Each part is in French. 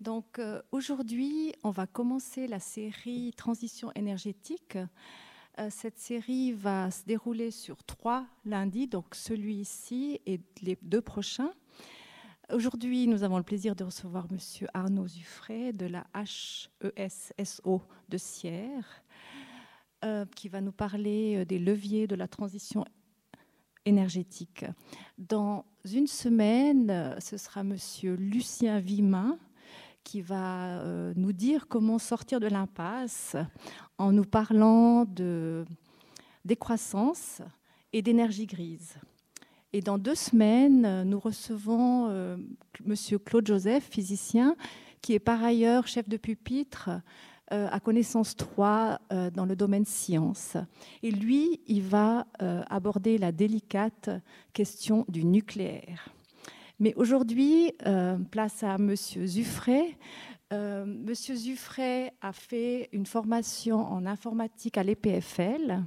Donc euh, aujourd'hui, on va commencer la série Transition énergétique. Euh, cette série va se dérouler sur trois lundis, donc celui-ci et les deux prochains. Aujourd'hui, nous avons le plaisir de recevoir M. Arnaud Zuffray de la HESSO de Sierre, euh, qui va nous parler des leviers de la transition énergétique. Dans une semaine, ce sera M. Lucien Vimin, qui va euh, nous dire comment sortir de l'impasse en nous parlant de décroissance et d'énergie grise. Et dans deux semaines, nous recevons euh, Monsieur Claude Joseph, physicien, qui est par ailleurs chef de pupitre euh, à connaissance 3 dans le domaine science. Et lui, il va aborder la délicate question du nucléaire. Mais aujourd'hui, euh, place à Monsieur Zuffray. Euh, Monsieur Zuffray a fait une formation en informatique à l'EPFL.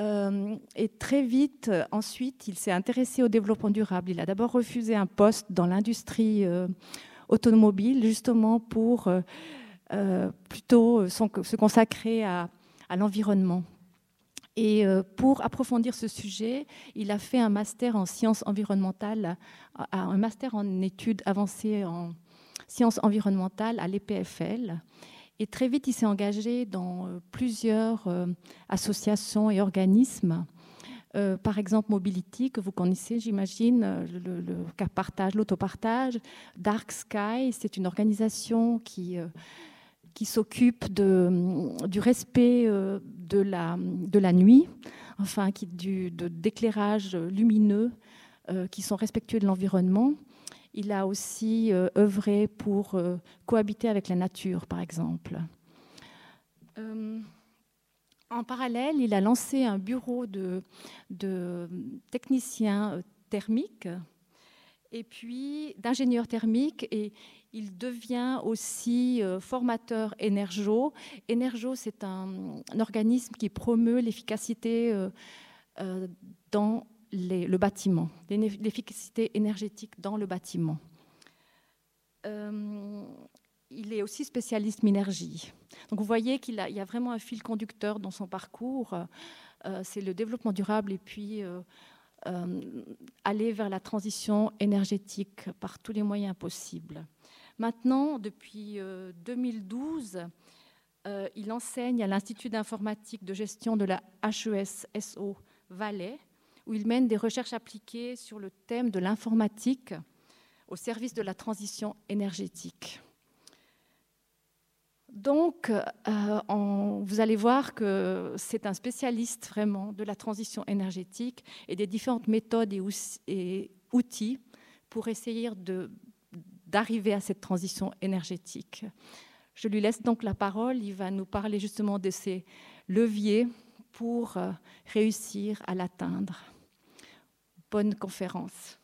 Euh, et très vite, ensuite, il s'est intéressé au développement durable. Il a d'abord refusé un poste dans l'industrie automobile, justement pour plutôt se consacrer à l'environnement. Et euh, pour approfondir ce sujet, il a fait un master en sciences environnementales, un master en études avancées en sciences environnementales à l'EPFL. Et très vite, il s'est engagé dans euh, plusieurs euh, associations et organismes. par exemple, Mobility, que vous connaissez, j'imagine, le, le, partage, l'autopartage. Dark Sky, c'est une organisation qui qui s'occupe du respect de la, de la nuit, enfin, qui, du, lumineux euh, qui sont respectueux de l'environnement. Il a aussi euh, œuvré pour cohabiter avec la nature, par exemple. en parallèle, il a lancé un bureau de, de techniciens thermiques et puis d'ingénieurs thermiques et il devient aussi euh, formateur Energo. Energo, c'est un, organisme qui promeut l'efficacité euh, euh, dans le bâtiment, l'efficacité énergétique dans le bâtiment. il est aussi spécialiste minergie. Donc vous voyez qu'il y a vraiment un fil conducteur dans son parcours. c'est le développement durable et puis aller vers la transition énergétique par tous les moyens possibles. Maintenant, depuis 2012, euh, euh, il enseigne à l'Institut d'informatique de gestion de la HES-SO Valais, où il mène des recherches appliquées sur le thème de l'informatique au service de la transition énergétique. Donc, euh, vous allez voir que c'est un spécialiste vraiment de la transition énergétique et des différentes méthodes et outils pour essayer d'arriver à cette transition énergétique. Je lui laisse donc la parole. Il va nous parler justement de ces leviers pour euh, réussir à l'atteindre. Bonne conférence.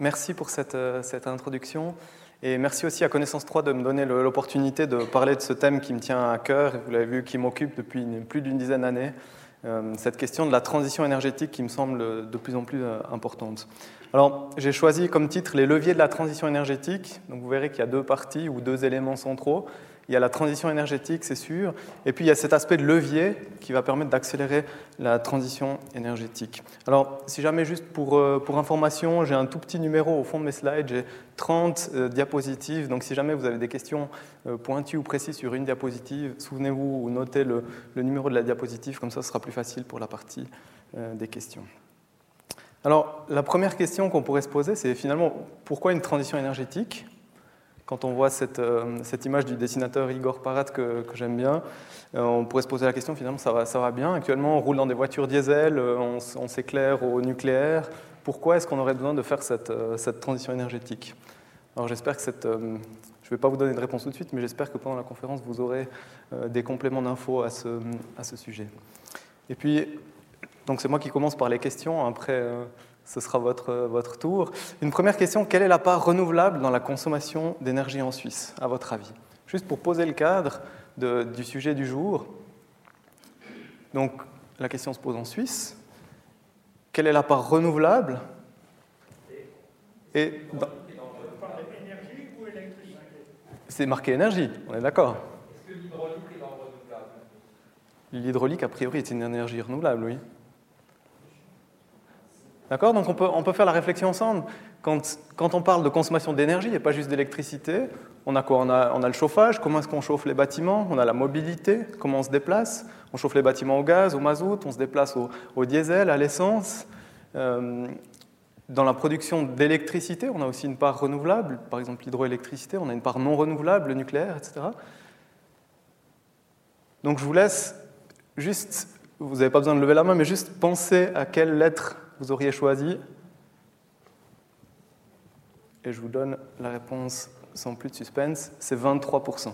Merci pour cette, euh, cette, introduction. Et merci aussi à Connaissance 3 de me donner l'opportunité de parler de ce thème qui me tient à cœur, vous l'avez vu, qui m'occupe depuis plus d'une dizaine d'années. Euh, cette question de la transition énergétique qui me semble de plus en plus euh, importante. Alors, j'ai choisi comme titre les leviers de la transition énergétique. Donc, vous verrez qu'il y a deux parties ou deux éléments centraux. Il y a la transition énergétique, c'est sûr, et puis il y a cet aspect de levier qui va permettre d'accélérer la transition énergétique. Alors, si jamais juste pour, euh, information, j'ai un tout petit numéro au fond de mes slides, j'ai 30 euh, diapositives, donc si jamais vous avez des questions euh, pointues ou précises sur une diapositive, souvenez-vous ou notez le, numéro de la diapositive, comme ça ce sera plus facile pour la partie des questions. Alors, la première question qu'on pourrait se poser, c'est finalement pourquoi une transition énergétique? Quand on voit cette, euh, cette, image du dessinateur Igor Parat que, que j'aime bien, euh, on pourrait se poser la question finalement ça va, ça va bien. Actuellement, on roule dans des voitures diesel, euh, on, s'éclaire au nucléaire. Pourquoi est-ce qu'on aurait besoin de faire cette, cette transition énergétique? Alors j'espère que cette, je ne vais pas vous donner de réponse tout de suite, mais j'espère que pendant la conférence, vous aurez des compléments d'infos à ce, à ce sujet. Et puis, donc c'est moi qui commence par les questions. Après, ce sera votre, votre tour. Une première question, quelle est la part renouvelable dans la consommation d'énergie en Suisse, à votre avis? Juste pour poser le cadre du sujet du jour. Donc, la question se pose en Suisse. quelle est la part renouvelable? Et C'est marqué énergie, on est d'accord. Est-ce que l'hydraulique est dans renouvelable? L'hydraulique, a priori, est une énergie renouvelable, oui. D'accord? Donc on peut, faire la réflexion ensemble. Quand, on parle de consommation d'énergie, a pas juste d'électricité. On a quoi? On a, on le chauffage, comment est-ce qu'on chauffe les bâtiments? On a la mobilité, comment on se déplace? On chauffe les bâtiments au gaz, au mazout, on se déplace au, au diesel, à l'essence. Euh, dans la production d'électricité, on a aussi une part renouvelable, par exemple l'hydroélectricité, on a une part non renouvelable, le nucléaire, etc. Donc je vous laisse juste, vous n'avez pas besoin de lever la main, mais juste penser à quelle lettre vous auriez choisi. Et je vous donne la réponse sans plus de suspense, c'est 23%.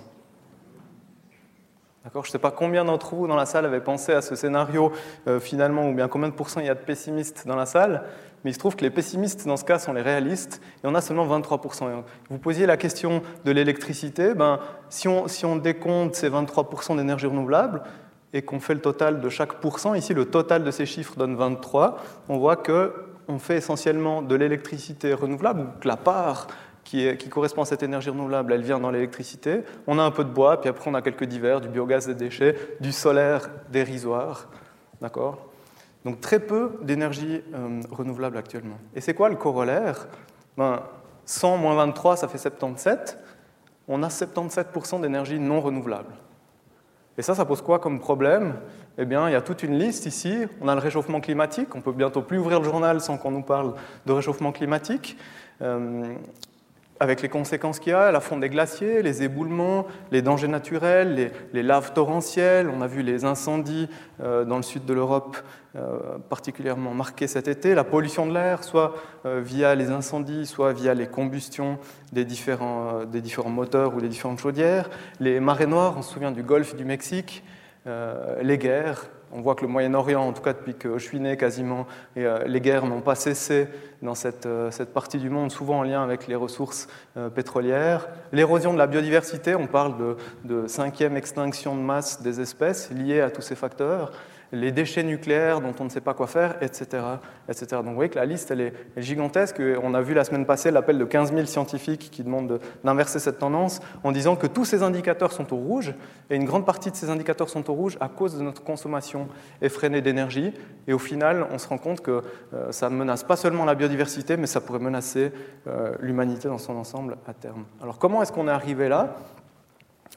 D'accord Je ne sais pas combien d'entre vous dans la salle avaient pensé à ce scénario euh, finalement, ou bien combien de pourcents il y a de pessimistes dans la salle, mais il se trouve que les pessimistes dans ce cas sont les réalistes, et on a seulement 23%. Vous posiez la question de l'électricité, ben, si, on, si on décompte ces 23% d'énergie renouvelable, et qu'on fait le total de chaque pourcent, ici le total de ces chiffres donne 23, on voit qu'on fait essentiellement de l'électricité renouvelable, ou que la part qui, correspond à cette énergie renouvelable, elle vient dans l'électricité. On a un peu de bois, puis après on a quelques divers, du biogaz des déchets, du solaire dérisoire. D'accord? Donc très peu d'énergie euh, renouvelable actuellement. Et c'est quoi le corollaire? Ben, 100 moins 23, ça fait 77. On a 77% d'énergie non renouvelable. Et ça, ça pose quoi comme problème? Eh bien, il y a toute une liste ici. On a le réchauffement climatique. On peut bientôt plus ouvrir le journal sans qu'on nous parle de réchauffement climatique. Euh, avec les conséquences qu'il y a, la fonte des glaciers, les éboulements, les dangers naturels, les, laves torrentielles. On a vu les incendies euh, dans le sud de l'Europe euh, particulièrement marqués cet été, la pollution de l'air, soit euh, via les incendies, soit via les combustions des différents, des différents moteurs ou des différentes chaudières, les marées noires, on se souvient du golfe du Mexique, les guerres, on voit que le Moyen-Orient, en tout cas depuis que je suis né quasiment, euh, les guerres n'ont pas cessé dans cette, euh, cette, partie du monde, souvent en lien avec les ressources euh, pétrolières. L'érosion de la biodiversité, on parle de, de, cinquième extinction de masse des espèces liées à tous ces facteurs les déchets nucléaires dont on ne sait pas quoi faire, etc. etc. Donc vous voyez que la liste, elle est, gigantesque. On a vu la semaine passée l'appel de 15 000 scientifiques qui demandent d'inverser cette tendance en disant que tous ces indicateurs sont au rouge, et une grande partie de ces indicateurs sont au rouge à cause de notre consommation effrénée d'énergie. Et au final, on se rend compte que euh, ça menace pas seulement la biodiversité, mais ça pourrait menacer euh, l'humanité dans son ensemble à terme. Alors comment est-ce qu'on est arrivé là?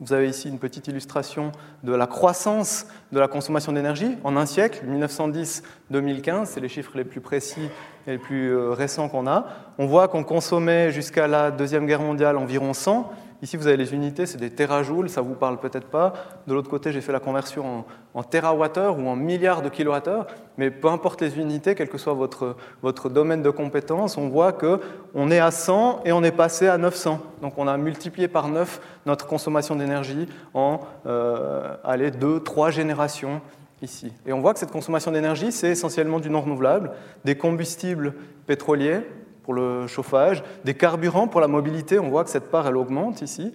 Vous avez ici une petite illustration de la croissance de la consommation d'énergie en un siècle, 1910-2015, c'est les chiffres les plus précis et les plus euh, récents qu'on a. On voit qu'on consommait jusqu'à la Deuxième Guerre mondiale environ 100, Ici, vous avez les unités, c'est des terajoules, ça ne vous parle peut-être pas. De l'autre côté, j'ai fait la conversion en, en ou en milliards de kilowattheures. Mais peu importe les unités, quel que soit votre, domaine de compétence, on voit qu'on est à 100 et on est passé à 900. Donc on a multiplié par 9 notre consommation d'énergie en euh, allez, 2, 3 générations ici. Et on voit que cette consommation d'énergie, c'est essentiellement du non renouvelable, des combustibles pétroliers, pour le chauffage, des carburants pour la mobilité, on voit que cette part elle augmente ici,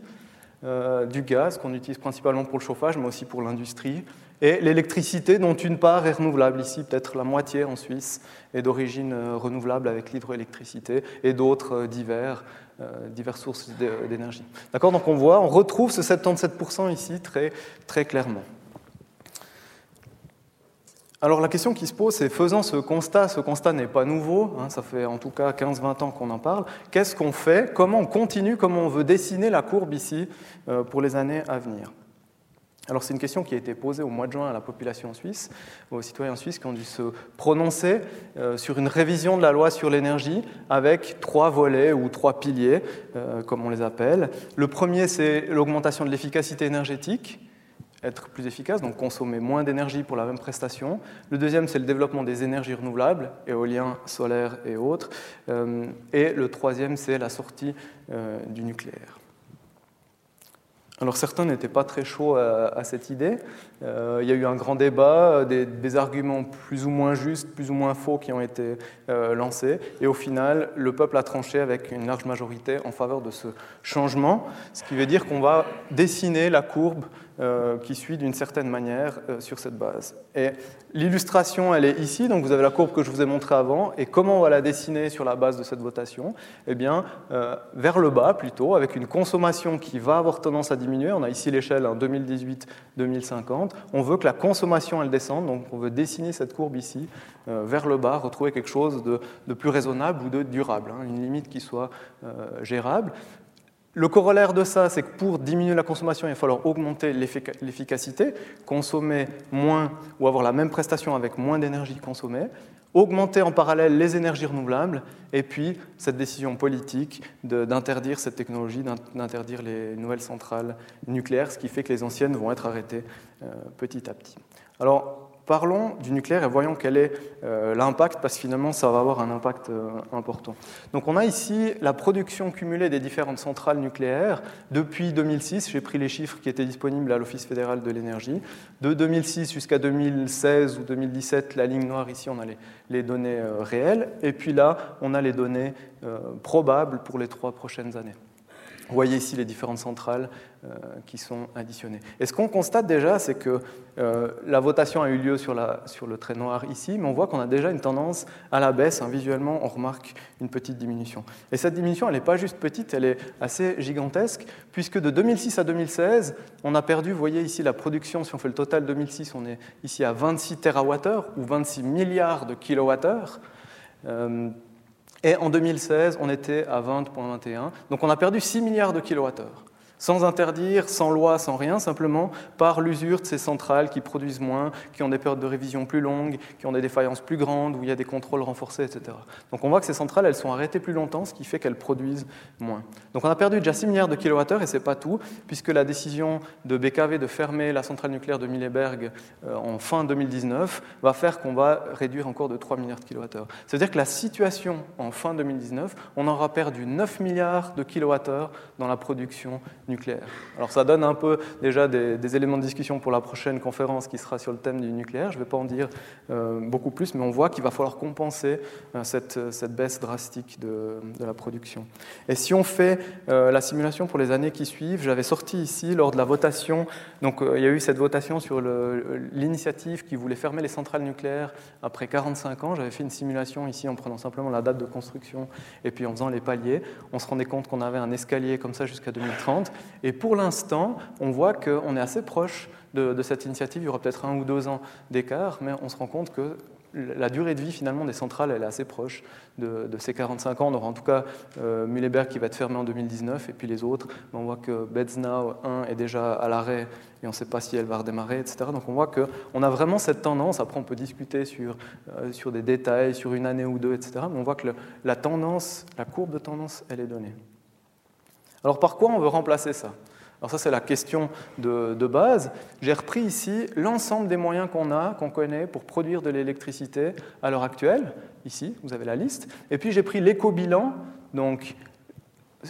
euh, du gaz qu'on utilise principalement pour le chauffage mais aussi pour l'industrie, et l'électricité dont une part est renouvelable ici, peut-être la moitié en Suisse est d'origine euh, renouvelable avec l'hydroélectricité et d'autres euh, divers, diverses sources d'énergie. D'accord? Donc on voit, on retrouve ce 77% ici très, très clairement. Alors la question qui se pose, c'est faisant ce constat, ce constat n'est pas nouveau, hein, ça fait en tout cas 15-20 ans qu'on en parle, qu'est-ce qu'on fait Comment on continue Comment on veut dessiner la courbe ici euh, pour les années à venir? Alors c'est une question qui a été posée au mois de juin à la population suisse, aux citoyens suisses qui ont dû se prononcer euh, sur une révision de la loi sur l'énergie avec trois volets ou trois piliers, euh, comme on les appelle. Le premier, c'est l'augmentation de l'efficacité énergétique être plus efficace, donc consommer moins d'énergie pour la même prestation. Le deuxième, c'est le développement des énergies renouvelables, éolien, solaire et autres. Euh, et le troisième, c'est la sortie euh, du nucléaire. Alors certains n'étaient pas très chauds à, cette idée. Euh, il y a eu un grand débat, des, arguments plus ou moins justes, plus ou moins faux qui ont été lancés. Et au final, le peuple a tranché avec une large majorité en faveur de ce changement, ce qui veut dire qu'on va dessiner la courbe euh, qui suit d'une certaine manière euh, sur cette base. Et l'illustration, elle est ici, donc vous avez la courbe que je vous ai montrée avant, et comment on va la dessiner sur la base de cette votation? Eh bien, euh, vers le bas plutôt, avec une consommation qui va avoir tendance à diminuer. On a ici l'échelle en 2018-2050. On veut que la consommation, elle descende, donc on veut dessiner cette courbe ici, vers le bas, retrouver quelque chose de, plus raisonnable ou de durable, hein, une limite qui soit gérable. Le corollaire de ça, c'est que pour diminuer la consommation, il va falloir augmenter l'efficacité, consommer moins ou avoir la même prestation avec moins d'énergie consommée, augmenter en parallèle les énergies renouvelables, et puis cette décision politique d'interdire cette technologie, d'interdire les nouvelles centrales nucléaires, ce qui fait que les anciennes vont être arrêtées euh, petit à petit. Alors, Parlons du nucléaire et voyons quel est euh, l'impact, parce que finalement, ça va avoir un impact euh, important. Donc, on a ici la production cumulée des différentes centrales nucléaires depuis 2006. J'ai pris les chiffres qui étaient disponibles à l'Office fédéral de l'énergie. De 2006 jusqu'à 2016 ou 2017, la ligne noire ici, on a les, données euh, réelles. Et puis là, on a les données probables pour les trois prochaines années. Vous voyez ici les différentes centrales euh, qui sont additionnées. Et ce qu'on constate déjà, c'est que euh, la votation a eu lieu sur, le trait noir ici, mais on voit qu'on a déjà une tendance à la baisse. Hein. Visuellement, on remarque une petite diminution. Et cette diminution, elle n'est pas juste petite, elle est assez gigantesque, puisque de 2006 à 2016, on a perdu, vous voyez ici la production, si on fait le total 2006, on est ici à 26 TWh ou 26 milliards de kilowattheures. Et en 2016, on était à 20,21. Donc on a perdu 6 milliards de kilowattheures sans interdire, sans loi, sans rien, simplement par l'usure de ces centrales qui produisent moins, qui ont des périodes de révision plus longues, qui ont des défaillances plus grandes, où il y a des contrôles renforcés, etc. Donc on voit que ces centrales, elles sont arrêtées plus longtemps, ce qui fait qu'elles produisent moins. Donc on a perdu déjà 6 milliards de kilowattheures, et ce n'est pas tout, puisque la décision de BKV de fermer la centrale nucléaire de Milleberg euh, en fin 2019 va faire qu'on va réduire encore de 3 milliards de kilowattheures. C'est-à-dire que la situation en fin 2019, on aura perdu 9 milliards de kilowattheures dans la production nucléaire. Alors ça donne un peu déjà des, éléments de discussion pour la prochaine conférence qui sera sur le thème du nucléaire. Je ne vais pas en dire euh, beaucoup plus, mais on voit qu'il va falloir compenser euh, cette, baisse drastique de, la production. Et si on fait euh, la simulation pour les années qui suivent, j'avais sorti ici lors de la votation, donc il y a eu cette votation sur l'initiative qui voulait fermer les centrales nucléaires après 45 ans. J'avais fait une simulation ici en prenant simplement la date de construction et puis en faisant les paliers. On se rendait compte qu'on avait un escalier comme ça jusqu'à 2030 et pour l'instant, on voit qu'on est assez proche de, cette initiative. Il y aura peut-être un ou deux ans d'écart, mais on se rend compte que la durée de vie finalement des centrales elle est assez proche de, ces 45 ans. On aura en tout cas euh, qui va être fermé en 2019 et puis les autres, on voit que Betznau 1 est déjà à l'arrêt et on ne sait pas si elle va redémarrer, etc. Donc on voit qu'on a vraiment cette tendance, après on peut discuter sur, euh, sur des détails, sur une année ou deux, etc. Mais on voit que la tendance, la courbe de tendance, elle est donnée. Alors par quoi on veut remplacer ça? Alors ça, c'est la question de, base. J'ai repris ici l'ensemble des moyens qu'on a, qu'on connaît pour produire de l'électricité à l'heure actuelle. Ici, vous avez la liste. Et puis j'ai pris l'éco-bilan, donc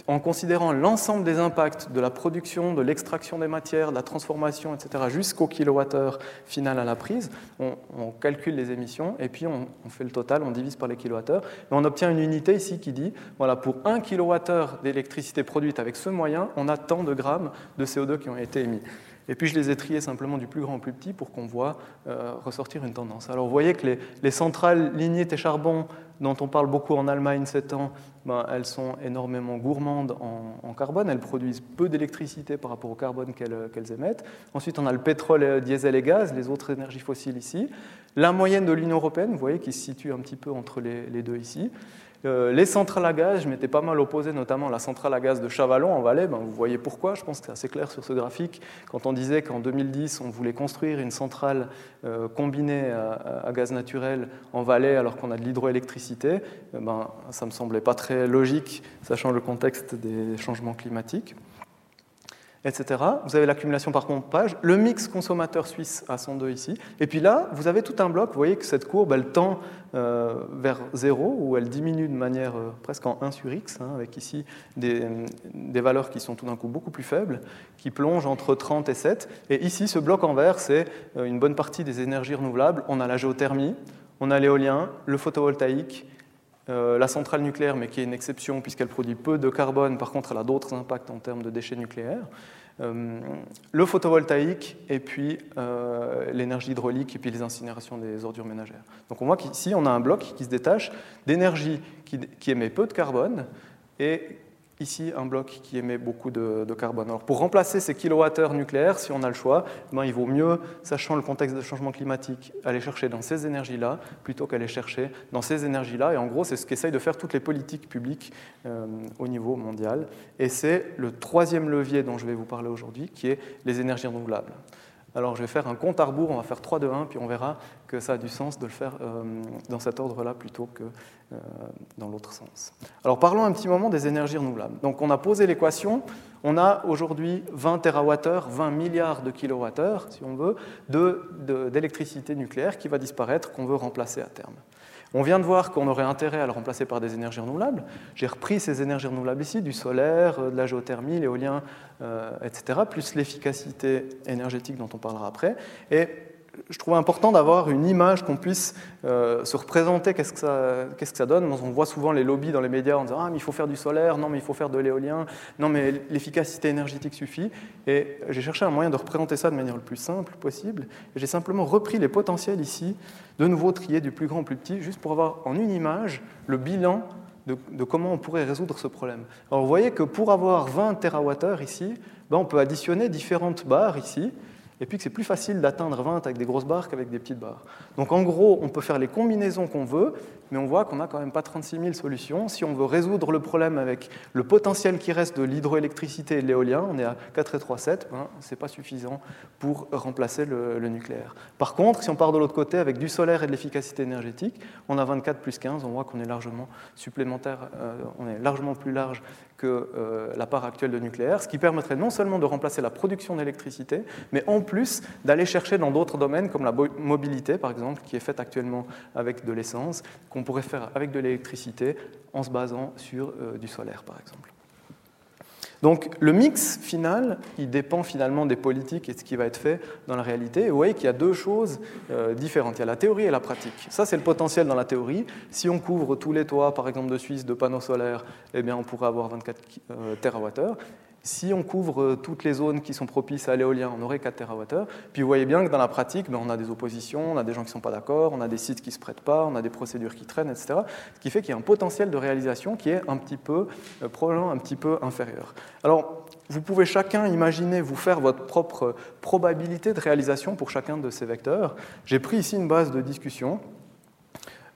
en considérant l'ensemble des impacts de la production, de l'extraction des matières, de la transformation, etc., jusqu'au kilowattheure final à la prise, on, calcule les émissions et puis on, fait le total, on divise par les kilowattheures. Et on obtient une unité ici qui dit, voilà, pour 1 kilowattheure d'électricité produite avec ce moyen, on a tant de grammes de CO2 qui ont été émis. Et puis je les ai triés simplement du plus grand au plus petit pour qu'on voit euh, ressortir une tendance. Alors vous voyez que les, centrales lignite et charbon, dont on parle beaucoup en Allemagne ces temps, ben, elles sont énormément gourmandes en, carbone. Elles produisent peu d'électricité par rapport au carbone qu'elles émettent. Ensuite, on a le pétrole, diesel et gaz, les autres énergies fossiles ici. La moyenne de l'Union européenne, vous voyez, qui se situe un petit peu entre les deux ici. Euh, les centrales à gaz, je m'étais pas mal opposé, notamment la centrale à gaz de Chavalon en Valais. Ben, vous voyez pourquoi, je pense que c'est assez clair sur ce graphique. Quand on disait qu'en 2010, on voulait construire une centrale euh, combinée à, gaz naturel en Valais alors qu'on a de l'hydroélectricité, euh, ben, ça me semblait pas très logique, sachant le contexte des changements climatiques etc. Vous avez l'accumulation par pompage, le mix consommateur suisse à 102 ici. Et puis là, vous avez tout un bloc. Vous voyez que cette courbe, elle tend euh, vers 0, ou elle diminue de manière euh, presque en 1 sur x, hein, avec ici des, des, valeurs qui sont tout d'un coup beaucoup plus faibles, qui plongent entre 30 et 7. Et ici, ce bloc en vert, c'est euh, une bonne partie des énergies renouvelables. On a la géothermie, on a l'éolien, le photovoltaïque, la centrale nucléaire, mais qui est une exception puisqu'elle produit peu de carbone, par contre elle a d'autres impacts en termes de déchets nucléaires. le photovoltaïque et puis l'énergie hydraulique et puis les incinérations des ordures ménagères. Donc on voit qu'ici, on a un bloc qui se détache d'énergie qui, qui émet peu de carbone et ici un bloc qui émet beaucoup de, carbone. Alors pour remplacer ces kilowattheures nucléaires, si on a le choix, ben, il vaut mieux, sachant le contexte de changement climatique, aller chercher dans ces énergies-là plutôt qu'aller chercher dans ces énergies-là. Et en gros, c'est ce qu'essayent de faire toutes les politiques publiques euh, au niveau mondial. Et c'est le troisième levier dont je vais vous parler aujourd'hui, qui est les énergies renouvelables. Alors je vais faire un compte à rebours, on va faire 3, 2, 1, puis on verra que ça a du sens de le faire euh, dans cet ordre-là plutôt que euh, dans l'autre sens. Alors parlons un petit moment des énergies renouvelables. Donc on a posé l'équation, on a aujourd'hui 20 TWh, 20 milliards de kilowattheures, si on veut, d'électricité nucléaire qui va disparaître, qu'on veut remplacer à terme. On vient de voir qu'on aurait intérêt à le remplacer par des énergies renouvelables. J'ai repris ces énergies renouvelables ici, du solaire, euh, de la géothermie, l'éolien, euh, etc., plus l'efficacité énergétique dont on parlera après. Et je trouve important d'avoir une image qu'on puisse euh, se représenter qu'est-ce que, ça, donne? On voit souvent les lobbies dans les médias en disant Ah, mais il faut faire du solaire, non, mais il faut faire de l'éolien, non, mais l'efficacité énergétique suffit. Et j'ai cherché un moyen de représenter ça de manière le plus simple possible. J'ai simplement repris les potentiels ici, de nouveau triés du plus grand au plus petit, juste pour avoir en une image le bilan de, de comment on pourrait résoudre ce problème. Alors vous voyez que pour avoir 20 TWh ici, ben on peut additionner différentes barres ici et puis que c'est plus facile d'atteindre 20 avec des grosses barres qu'avec des petites barres. Donc en gros, on peut faire les combinaisons qu'on veut, mais on voit qu'on n'a quand même pas 36 000 solutions. Si on veut résoudre le problème avec le potentiel qui reste de l'hydroélectricité et de l'éolien, on est à 4,3,7, ben, ce n'est pas suffisant pour remplacer le, nucléaire. Par contre, si on part de l'autre côté avec du solaire et de l'efficacité énergétique, on a 24 plus 15, on voit qu'on est largement supplémentaire, euh, on est largement plus large que euh, la part actuelle de nucléaire, ce qui permettrait non seulement de remplacer la production d'électricité, mais en plus d'aller chercher dans d'autres domaines comme la mobilité, par exemple, qui est faite actuellement avec de l'essence, pourrait faire avec de l'électricité en se basant sur euh, du solaire, par exemple. Donc le mix final, il dépend finalement des politiques et de ce qui va être fait dans la réalité. Et vous voyez qu'il y a deux choses euh, différentes. Il y a la théorie et la pratique. Ça, c'est le potentiel dans la théorie. Si on couvre tous les toits, par exemple de Suisse, de panneaux solaires, eh bien, on pourrait avoir 24 euh, TWh. Si on couvre euh, toutes les zones qui sont propices à l'éolien, on aurait 4 TWh. Puis vous voyez bien que dans la pratique, ben, on a des oppositions, on a des gens qui ne sont pas d'accord, on a des sites qui ne se prêtent pas, on a des procédures qui traînent, etc. Ce qui fait qu'il y a un potentiel de réalisation qui est un petit peu, euh, probablement un petit peu inférieur. Alors, vous pouvez chacun imaginer vous faire votre propre probabilité de réalisation pour chacun de ces vecteurs. J'ai pris ici une base de discussion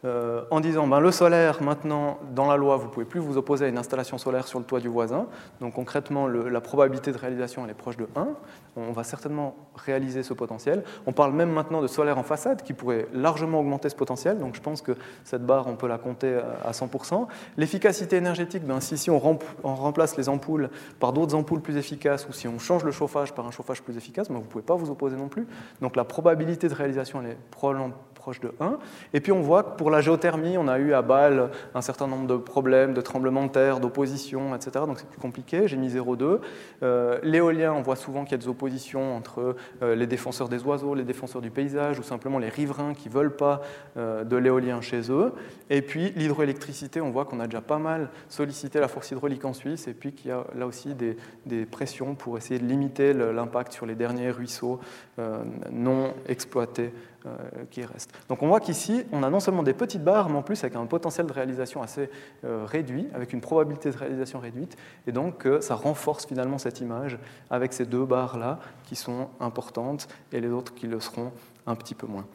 euh, en disant ben, le solaire, maintenant, dans la loi, vous ne pouvez plus vous opposer à une installation solaire sur le toit du voisin. Donc concrètement, la probabilité de réalisation, elle est proche de 1. On va certainement réaliser ce potentiel. On parle même maintenant de solaire en façade qui pourrait largement augmenter ce potentiel. Donc je pense que cette barre, on peut la compter à 100%. L'efficacité énergétique, ben, si, on, remplace les ampoules par d'autres ampoules plus efficaces ou si on change le chauffage par un chauffage plus efficace, ben, vous ne pouvez pas vous opposer non plus. Donc la probabilité de réalisation, elle est probablement proche de 1. Et puis on voit que pour la géothermie, on a eu à Bâle un certain nombre de problèmes, de tremblements de terre, d'opposition, etc. Donc c'est plus compliqué, j'ai mis 0,2. Euh, l'éolien, on voit souvent qu'il y a des oppositions entre euh, les défenseurs des oiseaux, les défenseurs du paysage, ou simplement les riverains qui ne veulent pas euh, de l'éolien chez eux. Et puis l'hydroélectricité, on voit qu'on a déjà pas mal sollicité la force hydraulique en Suisse, et puis qu'il y a là aussi des, pressions pour essayer de limiter l'impact sur les derniers ruisseaux non exploités qui reste. Donc on voit qu'ici, on a non seulement des petites barres, mais en plus avec un potentiel de réalisation assez euh, réduit, avec une probabilité de réalisation réduite, et donc ça renforce finalement cette image avec ces deux barres-là qui sont importantes et les autres qui le seront un petit peu moins.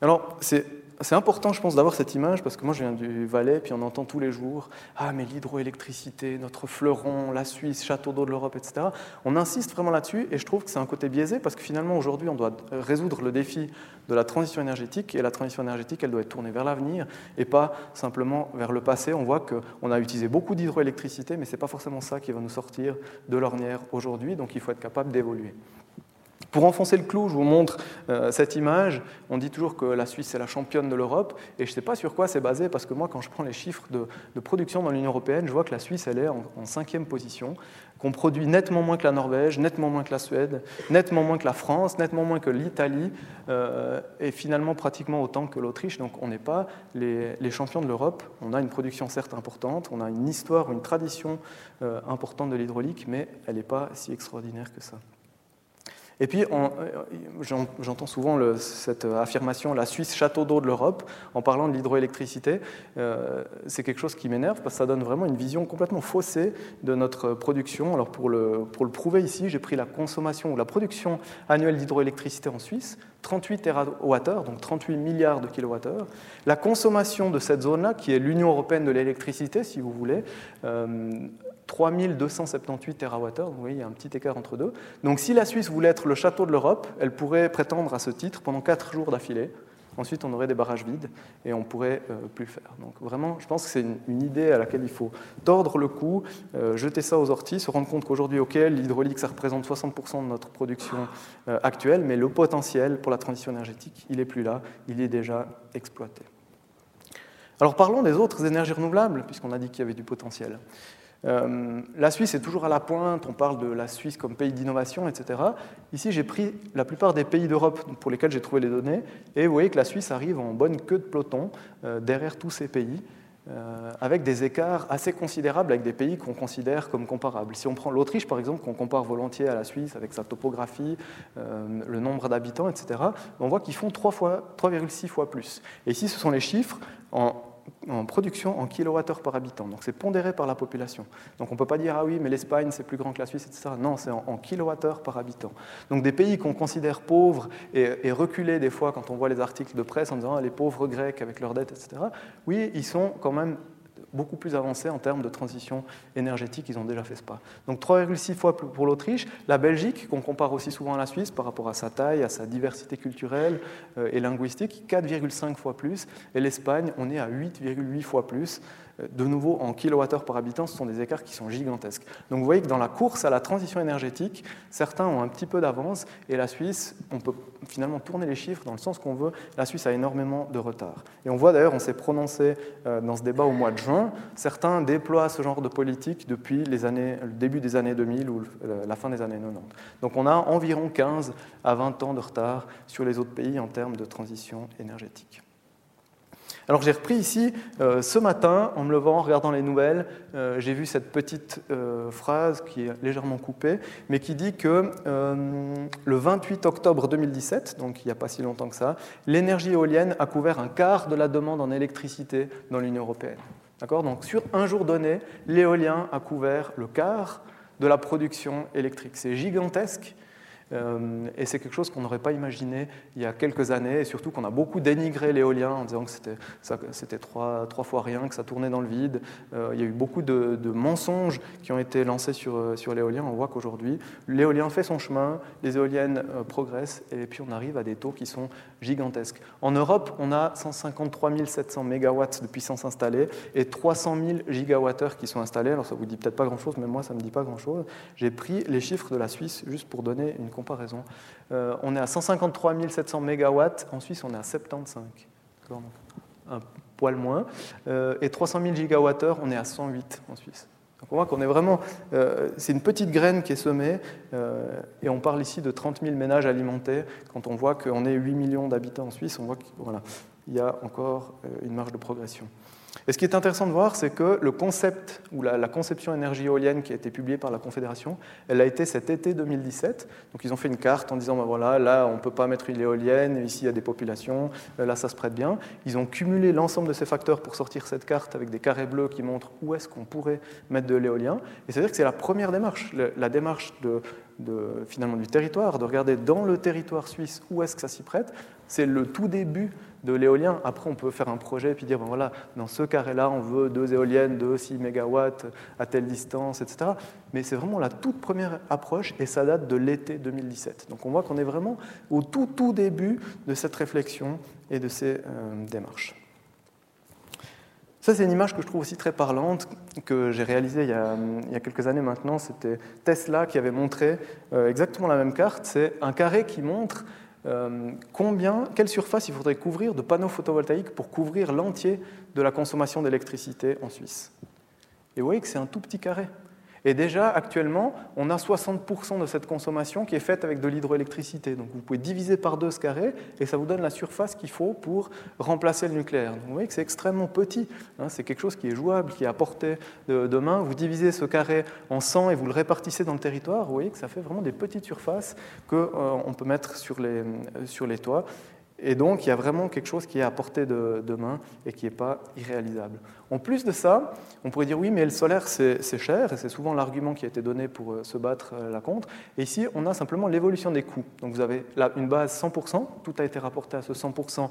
Alors c'est c'est important, je pense, d'avoir cette image, parce que moi, je viens du Valais, puis on entend tous les jours Ah, mais l'hydroélectricité, notre fleuron, la Suisse, château d'eau de l'Europe, etc. On insiste vraiment là-dessus, et je trouve que c'est un côté biaisé, parce que finalement, aujourd'hui, on doit résoudre le défi de la transition énergétique, et la transition énergétique, elle doit être tournée vers l'avenir, et pas simplement vers le passé. On voit qu'on a utilisé beaucoup d'hydroélectricité, mais ce n'est pas forcément ça qui va nous sortir de l'ornière aujourd'hui, donc il faut être capable d'évoluer. Pour enfoncer le clou, je vous montre euh, cette image. On dit toujours que la Suisse est la championne de l'Europe, et je ne sais pas sur quoi c'est basé, parce que moi, quand je prends les chiffres de, production dans l'Union européenne, je vois que la Suisse, elle est en, cinquième position, qu'on produit nettement moins que la Norvège, nettement moins que la Suède, nettement moins que la France, nettement moins que l'Italie, euh, et finalement pratiquement autant que l'Autriche. Donc on n'est pas les, champions de l'Europe. On a une production certes importante, on a une histoire, une tradition euh, importante de l'hydraulique, mais elle n'est pas si extraordinaire que ça. Et puis, euh, j'entends souvent cette affirmation, la Suisse château d'eau de l'Europe, en parlant de l'hydroélectricité. Euh, c'est quelque chose qui m'énerve parce que ça donne vraiment une vision complètement faussée de notre production. Alors, pour le, pour le prouver ici, j'ai pris la consommation ou la production annuelle d'hydroélectricité en Suisse, 38 TWh, donc 38 milliards de kilowattheures. La consommation de cette zone-là, qui est l'Union européenne de l'électricité, si vous voulez, euh, 3278 TWh, vous voyez, il y a un petit écart entre deux. Donc si la Suisse voulait être le château de l'Europe, elle pourrait prétendre à ce titre pendant 4 jours d'affilée. Ensuite, on aurait des barrages vides et on ne pourrait euh, plus faire. Donc vraiment, je pense que c'est une, idée à laquelle il faut tordre le cou, euh, jeter ça aux orties, se rendre compte qu'aujourd'hui, OK, l'hydraulique, ça représente 60% de notre production euh, actuelle, mais le potentiel pour la transition énergétique, il n'est plus là, il est déjà exploité. Alors parlons des autres énergies renouvelables, puisqu'on a dit qu'il y avait du potentiel. Euh, la Suisse est toujours à la pointe, on parle de la Suisse comme pays d'innovation, etc. Ici, j'ai pris la plupart des pays d'Europe pour lesquels j'ai trouvé les données, et vous voyez que la Suisse arrive en bonne queue de peloton euh, derrière tous ces pays, euh, avec des écarts assez considérables avec des pays qu'on considère comme comparables. Si on prend l'Autriche, par exemple, qu'on compare volontiers à la Suisse avec sa topographie, le nombre d'habitants, etc., on voit qu'ils font 3,6 fois plus. Et ici, ce sont les chiffres en en production en kilowattheure par habitant. Donc c'est pondéré par la population. Donc on ne peut pas dire ah oui, mais l'Espagne c'est plus grand que la Suisse, etc. Non, c'est en, kilowattheure par habitant. Donc des pays qu'on considère pauvres et, reculés des fois quand on voit les articles de presse en disant ah, les pauvres Grecs avec leurs dettes, etc. Oui, ils sont quand même beaucoup plus avancés en termes de transition énergétique, ils ont déjà fait ce pas. Donc 3,6 fois pour l'Autriche, la Belgique, qu'on compare aussi souvent à la Suisse par rapport à sa taille, à sa diversité culturelle euh, et linguistique, 4,5 fois plus, et l'Espagne, on est à 8,8 fois plus de nouveau en kilowattheure par habitant, ce sont des écarts qui sont gigantesques. Donc vous voyez que dans la course à la transition énergétique, certains ont un petit peu d'avance et la Suisse, on peut finalement tourner les chiffres dans le sens qu'on veut, la Suisse a énormément de retard. Et on voit d'ailleurs, on s'est prononcé euh, dans ce débat au mois de juin, certains déploient ce genre de politique depuis les années, le début des années 2000 ou la fin des années 90. Donc on a environ 15 à 20 ans de retard sur les autres pays en termes de transition énergétique. Alors j'ai repris ici, euh, ce matin, en me levant, en regardant les nouvelles, euh, j'ai vu cette petite euh, phrase qui est légèrement coupée, mais qui dit que le 28 octobre 2017, donc il n'y a pas si longtemps que ça, l'énergie éolienne a couvert un quart de la demande en électricité dans l'Union européenne. D'accord? Donc sur un jour donné, l'éolien a couvert le quart de la production électrique. C'est gigantesque et c'est quelque chose qu'on n'aurait pas imaginé il y a quelques années, et surtout qu'on a beaucoup dénigré l'éolien en disant que c'était trois, fois rien, que ça tournait dans le vide. Euh, il y a eu beaucoup de, mensonges qui ont été lancés sur, euh, sur l'éolien. On voit qu'aujourd'hui, l'éolien fait son chemin, les éoliennes progressent, et puis on arrive à des taux qui sont gigantesques. En Europe, on a 153 700 mégawatts de puissance installée et 300 000 gigawattheures qui sont installés. Alors ça vous dit peut-être pas grand-chose, mais moi ça me dit pas grand-chose. J'ai pris les chiffres de la Suisse juste pour donner une Euh, on est à 153 700 MW, en Suisse on est à 75, un poil moins, euh, et 300 000 gigawattheures, on est à 108 en Suisse. Donc on voit qu'on est vraiment, euh, c'est une petite graine qui est semée, et on parle ici de 30 000 ménages alimentés. Quand on voit qu'on est 8 millions d'habitants en Suisse, on voit qu'il voilà, y a encore une marge de progression. Et ce qui est intéressant de voir, c'est que le concept ou la, conception énergie éolienne qui a été publiée par la Confédération, elle a été cet été 2017. Donc ils ont fait une carte en disant, ben voilà, là on ne peut pas mettre une éolienne, ici il y a des populations, euh, là ça se prête bien. Ils ont cumulé l'ensemble de ces facteurs pour sortir cette carte avec des carrés bleus qui montrent où est-ce qu'on pourrait mettre de l'éolien. Et c'est-à-dire que c'est la première démarche, la démarche de, finalement du territoire, de regarder dans le territoire suisse où est-ce que ça s'y prête. C'est le tout début de l'éolien. Après, on peut faire un projet et puis dire, ben voilà, dans ce carré-là, on veut deux éoliennes de 6 MW à telle distance, etc. Mais c'est vraiment la toute première approche et ça date de l'été 2017. Donc on voit qu'on est vraiment au tout, tout début de cette réflexion et de ces euh, démarches. Ça, c'est une image que je trouve aussi très parlante, que j'ai réalisée il y, a, quelques années maintenant. C'était Tesla qui avait montré euh, exactement la même carte. C'est un carré qui montre euh, combien, quelle surface il faudrait couvrir de panneaux photovoltaïques pour couvrir l'entier de la consommation d'électricité en Suisse? Et vous voyez que c'est un tout petit carré. Et déjà, actuellement, on a 60% de cette consommation qui est faite avec de l'hydroélectricité. Donc vous pouvez diviser par deux ce carré et ça vous donne la surface qu'il faut pour remplacer le nucléaire. Vous voyez que c'est extrêmêmement petit. Hein. c'est quelque chose qui est jouable, qui est à portée de, main. Vous divisez ce carré en 100 et vous le répartissez dans le territoire. Vous voyez que ça fait vraiment des petites surfaces qu'on euh, peut mettre sur les, sur les toits. Et donc, il y a vraiment quelque chose qui est à portée de, main et qui n'est pas irréalisable. En plus de ça, on pourrait dire oui, mais le solaire, c'est cher, et c'est souvent l'argument qui a été donné pour euh, se battre euh, là contre. Et ici, on a simplement l'évolution des coûts. Donc, vous avez là une base 100%, tout a été rapporté à ce 100%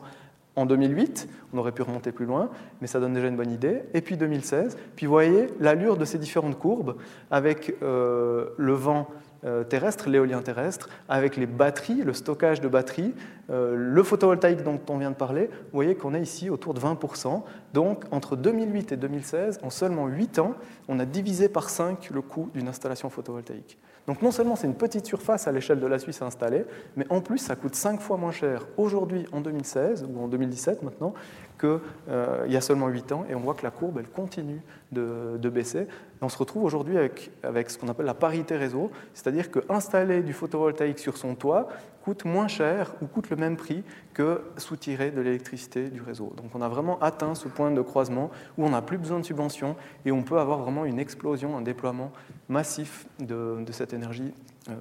en 2008, on aurait pu remonter plus loin, mais ça donne déjà une bonne idée. Et puis 2016, puis vous voyez l'allure de ces différentes courbes avec euh, le vent terrestre, l'éolien terrestre, avec les batteries, le stockage de batteries, euh, le photovoltaïque dont on vient de parler, vous voyez qu'on est ici autour de 20%. Donc entre 2008 et 2016, en seulement 8 ans, on a divisé par 5 le coût d'une installation photovoltaïque. Donc non seulement c'est une petite surface à l'échelle de la Suisse à installer, mais en plus ça coûte 5 fois moins cher aujourd'hui en 2016 ou en 2017 maintenant qu'il euh, y a seulement 8 ans, et on voit que la courbe, elle continue de, baisser. On se retrouve aujourd'hui avec, avec, ce qu'on appelle la parité réseau, c'est-à-dire qu'installer du photovoltaïque sur son toit coûte moins cher ou coûte le même prix que soutirer de l'électricité du réseau. Donc on a vraiment atteint ce point de croisement où on n'a plus besoin de subventions et on peut avoir vraiment une explosion, un déploiement massif de, cette énergie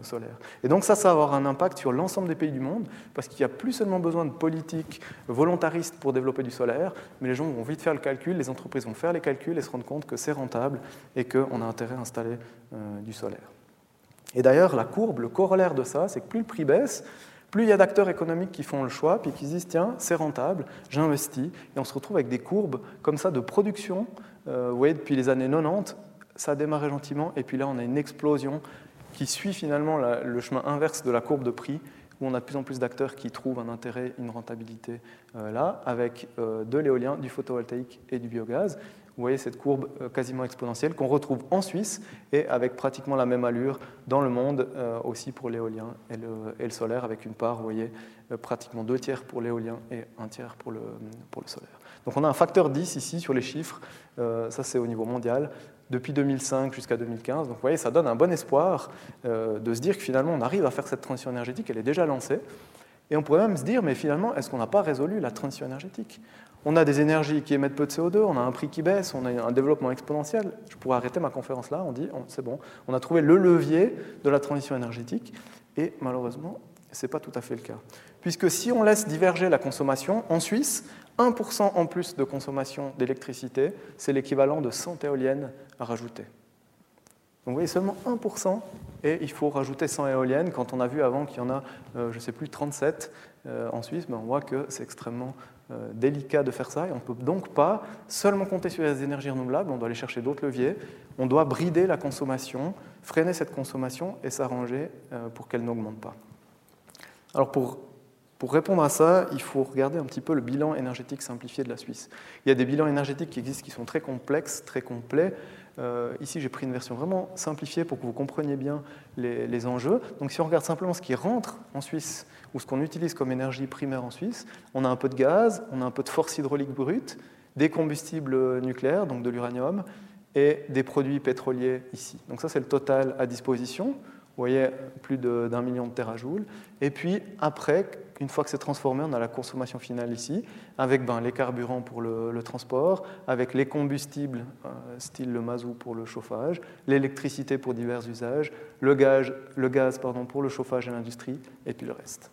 solaire. Et donc ça, ça va avoir un impact sur l'ensemble des pays du monde, parce qu'il n'y a plus seulement besoin de politiques volontaristes pour développer du solaire, mais les gens vont vite faire le calcul, les entreprises vont faire les calculs et se rendre compte que c'est rentable et qu'on a intérêt à installer euh, du solaire. Et d'ailleurs, la courbe, le corollaire de ça, c'est que plus le prix baisse, plus il y a d'acteurs économiques qui font le choix, puis qui se disent, tiens, c'est rentable, j'investis, et on se retrouve avec des courbes comme ça de production, euh, vous voyez, depuis les années 90, ça a démarré gentiment, et puis là, on a une explosion qui suit finalement le chemin inverse de la courbe de prix, où on a de plus en plus d'acteurs qui trouvent un intérêt, une rentabilité euh, là, avec euh, de l'éolien, du photovoltaïque et du biogaz. Vous voyez cette courbe euh, quasiment exponentielle qu'on retrouve en Suisse et avec pratiquement la même allure dans le monde aussi pour l'éolien et le, solaire, avec une part, vous voyez, pratiquement deux tiers pour l'éolien et un tiers pour le, pour le solaire. Donc on a un facteur 10 ici sur les chiffres, ça c'est au niveau mondial, depuis 2005 jusqu'à 2015. Donc vous voyez, ça donne un bon espoir euh, de se dire que finalement on arrive à faire cette transition énergétique, elle est déjà lancée. Et on pourrait même se dire, mais finalement, est-ce qu'on n'a pas résolu la transition énergétique? On a des énergies qui émettent peu de CO2, on a un prix qui baisse, on a un développement exponentiel. Je pourrais arrêter ma conférence là, on dit, c'est bon, on a trouvé le levier de la transition énergétique. Et malheureusement, ce n'est pas tout à fait le cas. Puisque si on laisse diverger la consommation, en Suisse, 1% en plus de consommation d'électricité, c'est l'équivalent de 100 éoliennes à rajouter. Donc vous voyez, seulement 1%, et il faut rajouter 100 éoliennes. Quand on a vu avant qu'il y en a, euh, je ne sais plus, 37 euh, en Suisse, ben on voit que c'est extrêmement euh, délicat de faire ça, et on ne peut donc pas seulement compter sur les énergies renouvelables, on doit aller chercher d'autres leviers, on doit brider la consommation, freiner cette consommation et s'arranger pour qu'elle n'augmente pas. Alors pour pour répondre à ça, il faut regarder un petit peu le bilan énergétique simplifié de la Suisse. Il y a des bilans énergétiques qui existent qui sont très complexes, très complets. Euh, ici, j'ai pris une version vraiment simplifiée pour que vous compreniez bien les, enjeux. Donc, si on regarde simplement ce qui rentre en Suisse ou ce qu'on utilise comme énergie primaire en Suisse, on a un peu de gaz, on a un peu de force hydraulique brute, des combustibles nucléaires, donc de l'uranium, et des produits pétroliers ici. Donc ça, c'est le total à disposition. Vous voyez, plus d'un million de terajoules. Et puis, après, une fois que c'est transformé, on a la consommation finale ici, avec ben, les carburants pour le, transport, avec les combustibles, euh, style le mazout pour le chauffage, l'électricité pour divers usages, le gaz, pour le chauffage et l'industrie, et puis le reste.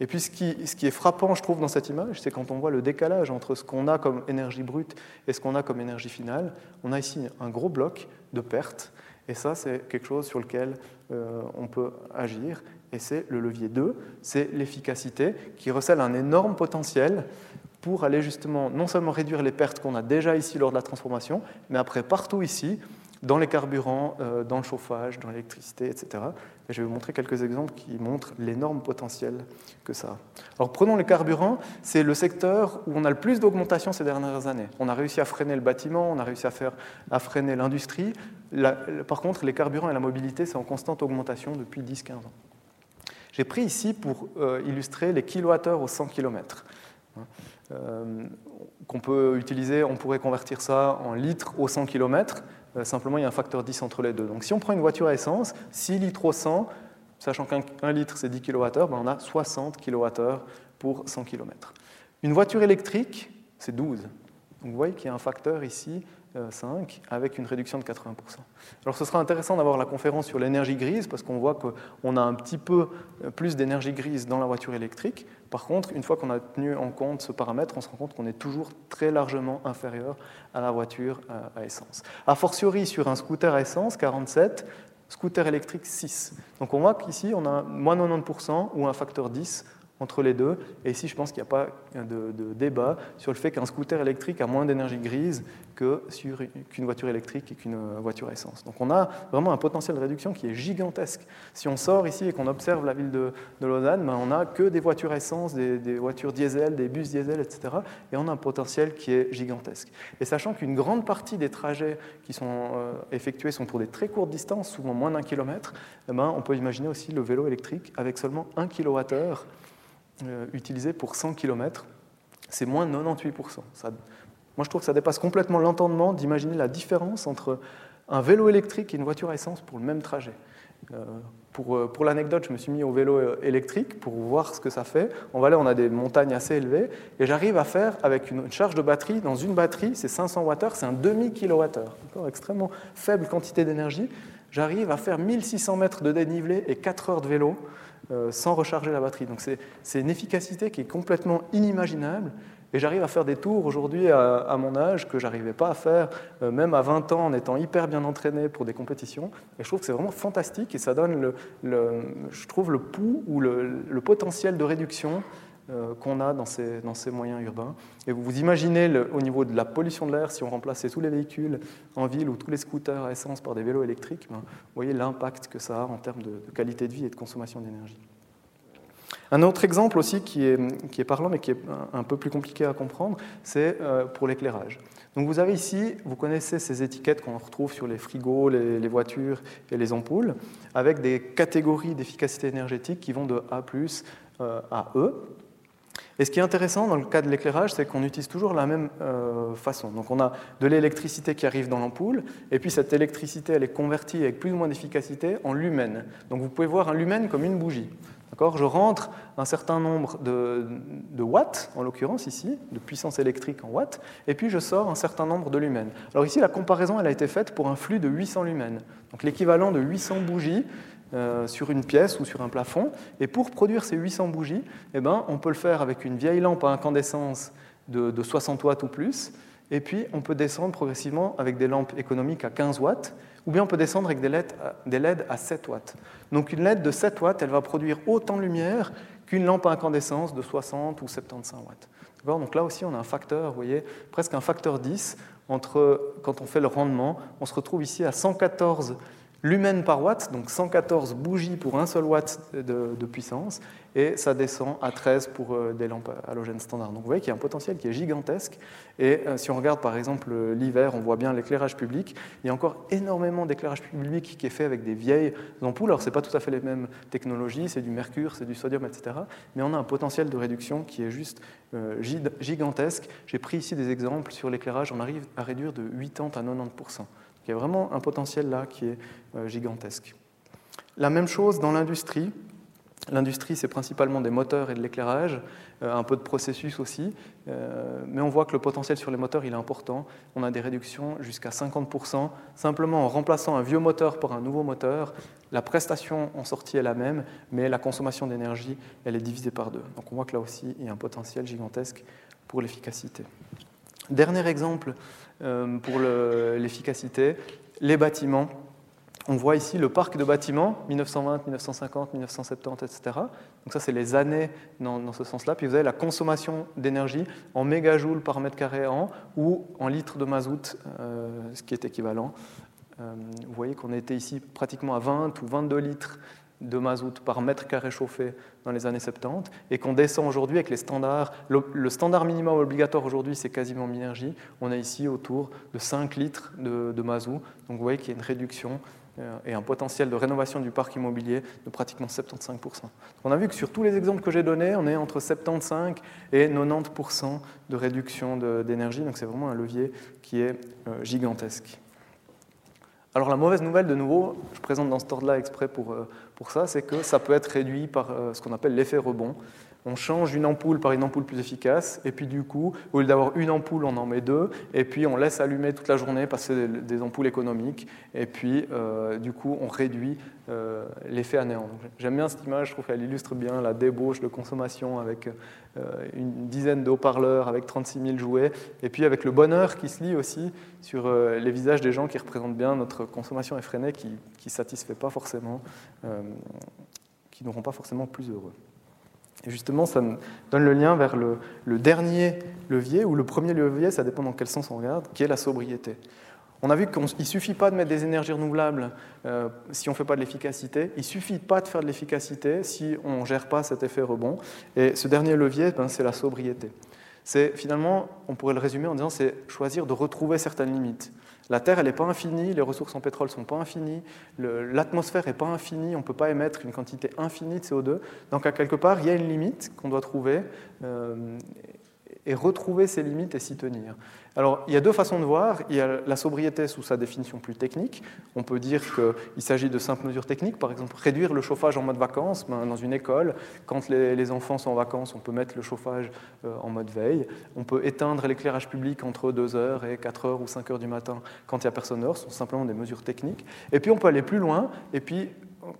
Et puis ce qui, ce qui, est frappant, je trouve, dans cette image, c'est quand on voit le décalage entre ce qu'on a comme énergie brute et ce qu'on a comme énergie finale. On a ici un gros bloc de pertes, et ça, c'est quelque chose sur lequel euh, on peut agir et c'est le levier 2, c'est l'efficacité qui recèle un énorme potentiel pour aller justement non seulement réduire les pertes qu'on a déjà ici lors de la transformation, mais après partout ici, dans les carburants, euh, dans le chauffage, dans l'électricité, etc. Et je vais vous montrer quelques exemples qui montrent l'énorme potentiel que ça a. Alors prenons les carburants, c'est le secteur où on a le plus d'augmentation ces dernières années. On a réussi à freiner le bâtiment, on a réussi à, faire, à freiner l'industrie. Par contre, les carburants et la mobilité, c'est en constante augmentation depuis 10-15 ans. J'ai pris ici pour euh, illustrer les kilowattheures au 100 km. Qu'on peut utiliser, on pourrait convertir ça en litres au 100 km. simplement il y a un facteur 10 entre les deux. Donc si on prend une voiture à essence, 6 litres au 100, sachant qu'un litre c'est 10 kWh, ben on a 60 kWh pour 100 km. Une voiture électrique, c'est 12. Donc vous voyez qu'il y a un facteur ici 5 avec une réduction de 80%. Alors ce sera intéressant d'avoir la conférence sur l'énergie grise parce qu'on voit qu'on a un petit peu euh, plus d'énergie grise dans la voiture électrique. Par contre, une fois qu'on a tenu en compte ce paramètre, on se rend compte qu'on est toujours très largement inférieur à la voiture euh, à essence. A fortiori sur un scooter à essence, 47, scooter électrique 6. Donc on voit qu'ici on a moins 90% ou un facteur 10 entre les deux. Et ici, je pense qu'il n'y a pas de, débat sur le fait qu'un scooter électrique a moins d'énergie grise qu'une voiture électrique et qu'une voiture à essence. Donc on a vraiment un potentiel de réduction qui est gigantesque. Si on sort ici et qu'on observe la ville de, Lausanne, ben on n'a que des voitures essence, des, voitures diesel, des bus diesel, etc. Et on a un potentiel qui est gigantesque. Et sachant qu'une grande partie des trajets qui sont euh, effectués sont pour des très courtes distances, souvent moins d'un kilomètre, eh ben, on peut imaginer aussi le vélo électrique avec seulement 1 kWh euh, utilisé pour 100 km, c'est moins de 98%. Ça, moi, je trouve que ça dépasse complètement l'entendement d'imaginer la différence entre un vélo électrique et une voiture à essence pour le même trajet. Euh, pour, euh, pour l'anecdote, je me suis mis au vélo électrique pour voir ce que ça fait. En Valais, on a des montagnes assez élevées et j'arrive à faire avec une charge de batterie. Dans une batterie, c'est 500 Wh, c'est un demi-kilowattheure, extrêmement faible quantité d'énergie. J'arrive à faire 1600 mètres de dénivelé et 4 heures de vélo euh, sans recharger la batterie. Donc c'est une efficacité qui est complètement inimaginable. Et j'arrive à faire des tours aujourd'hui à, mon âge que j'arrivais pas à faire, euh, même à 20 ans, en étant hyper bien entraîné pour des compétitions. Et je trouve que c'est vraiment fantastique et ça donne, le, je trouve, le pouls ou le, potentiel de réduction euh, qu'on a dans ces, moyens urbains. Et vous imaginez au niveau de la pollution de l'air, si on remplaçait tous les véhicules en ville ou tous les scooters à essence par des vélos électriques, ben, vous voyez l'impact que ça a en termes de, qualité de vie et de consommation d'énergie. Un autre exemple aussi qui est, parlant mais qui est un peu plus compliqué à comprendre, c'est euh, pour l'éclairage. Donc vous avez ici, vous connaissez ces étiquettes qu'on retrouve sur les frigos, les, voitures et les ampoules, avec des catégories d'efficacité énergétique qui vont de A euh, à E. Et ce qui est intéressant dans le cas de l'éclairage, c'est qu'on utilise toujours la même euh, façon. Donc on a de l'électricité qui arrive dans l'ampoule, et puis cette électricité, elle est convertie avec plus ou moins d'efficacité en lumen. Donc vous pouvez voir un lumen comme une bougie. Je rentre un certain nombre de, de watts, en l'occurrence ici, de puissance électrique en watts, et puis je sors un certain nombre de lumens. Alors ici, la comparaison, elle a été faite pour un flux de 800 lumens, donc l'équivalent de 800 bougies euh, sur une pièce ou sur un plafond. Et pour produire ces 800 bougies, eh ben, on peut le faire avec une vieille lampe à incandescence de, 60 watts ou plus. Et puis, on peut descendre progressivement avec des lampes économiques à 15 watts, ou bien on peut descendre avec des LED, des LED à 7 watts. Donc une LED de 7 watts, elle va produire autant de lumière qu'une lampe à incandescence de 60 ou 75 watts. Donc là aussi, on a un facteur, vous voyez, presque un facteur 10 entre, quand on fait le rendement, on se retrouve ici à 114 lumens par watt, donc 114 bougies pour un seul watt de, puissance, et ça descend à 13 pour euh, des lampes halogènes standards. Donc vous voyez qu'il y a un potentiel qui est gigantesque, et euh, si on regarde par exemple l'hiver, on voit bien l'éclairage public, il y a encore énormément d'éclairage public qui est fait avec des vieilles ampoules, alors ce n'est pas tout à fait les mêmes technologies, c'est du mercure, c'est du sodium, etc., mais on a un potentiel de réduction qui est juste euh, gigantesque. J'ai pris ici des exemples sur l'éclairage, on arrive à réduire de 80 à 90%. Il y a vraiment un potentiel là qui est euh, gigantesque. La même chose dans l'industrie. L'industrie, c'est principalement des moteurs et de l'éclairage, euh, un peu de processus aussi, euh, mais on voit que le potentiel sur les moteurs, il est important. On a des réductions jusqu'à 50%, simplement en remplaçant un vieux moteur par un nouveau moteur. La prestation en sortie est la même, mais la consommation d'énergie, elle est divisée par deux. Donc on voit que là aussi, il y a un potentiel gigantesque pour l'efficacité. Dernier exemple pour l'efficacité, les bâtiments. On voit ici le parc de bâtiments, 1920, 1950, 1970, etc. Donc ça, c'est les années dans, ce sens-là. Puis vous avez la consommation d'énergie en mégajoules par mètre carré an ou en litres de mazout, euh, ce qui est équivalent. Euh, vous voyez qu'on était ici pratiquement à 20 ou 22 litres de mazout par mètre carré chauffé dans les années 70 et qu'on descend aujourd'hui avec les standards. Le, standard minimum obligatoire aujourd'hui, c'est quasiment Minergie. On est ici autour de 5 litres de, mazout. Donc vous voyez qu'il y a une réduction euh, et un potentiel de rénovation du parc immobilier de pratiquement 75%. On a vu que sur tous les exemples que j'ai donnés, on est entre 75 et 90% de réduction d'énergie. Donc c'est vraiment un levier qui est euh, gigantesque. Alors la mauvaise nouvelle, de nouveau, je présente dans ce ordre-là exprès pour, euh, pour ça, c'est que ça peut être réduit par euh, ce qu'on appelle l'effet rebond on change une ampoule par une ampoule plus efficace, et puis du coup, au lieu d'avoir une ampoule, on en met deux, et puis on laisse allumer toute la journée parce que c'est des ampoules économiques, et puis euh, du coup, on réduit euh, l'effet à néant. J'aime bien cette image, je trouve qu'elle illustre bien la débauche de consommation avec euh, une dizaine de haut-parleurs, avec 36 000 jouets, et puis avec le bonheur qui se lit aussi sur les visages des gens qui représentent bien notre consommation effrénée, qui ne satisfait pas forcément, qui nous rend pas forcément plus heureux. Et justement, ça donne le lien vers le, dernier levier, ou le premier levier, ça dépend dans quel sens on regarde, qui est la sobriété. On a vu qu'il ne suffit pas de mettre des énergies renouvelables euh, si on ne fait pas de l'efficacité. Il ne suffit pas de faire de l'efficacité si on ne gère pas cet effet rebond. Et ce dernier levier, ben, c'est la sobriété. C'est finalement, on pourrait le résumer en disant, c'est choisir de retrouver certaines limites. La Terre, elle n'est pas infinie, les ressources en pétrole ne sont pas infinies, l'atmosphère n'est pas infinie, on ne peut pas émettre une quantité infinie de CO2. Donc, à quelque part, il y a une limite qu'on doit trouver euh, et retrouver ces limites et s'y tenir. Alors, il y a deux façons de voir. Il y a la sobriété sous sa définition plus technique. On peut dire qu'il s'agit de simples mesures techniques, par exemple réduire le chauffage en mode vacances. Ben, dans une école, quand les, enfants sont en vacances, on peut mettre le chauffage euh, en mode veille. On peut éteindre l'éclairage public entre 2h et 4h ou 5h du matin quand il n'y a personne dehors. Ce sont simplement des mesures techniques. Et puis, on peut aller plus loin et puis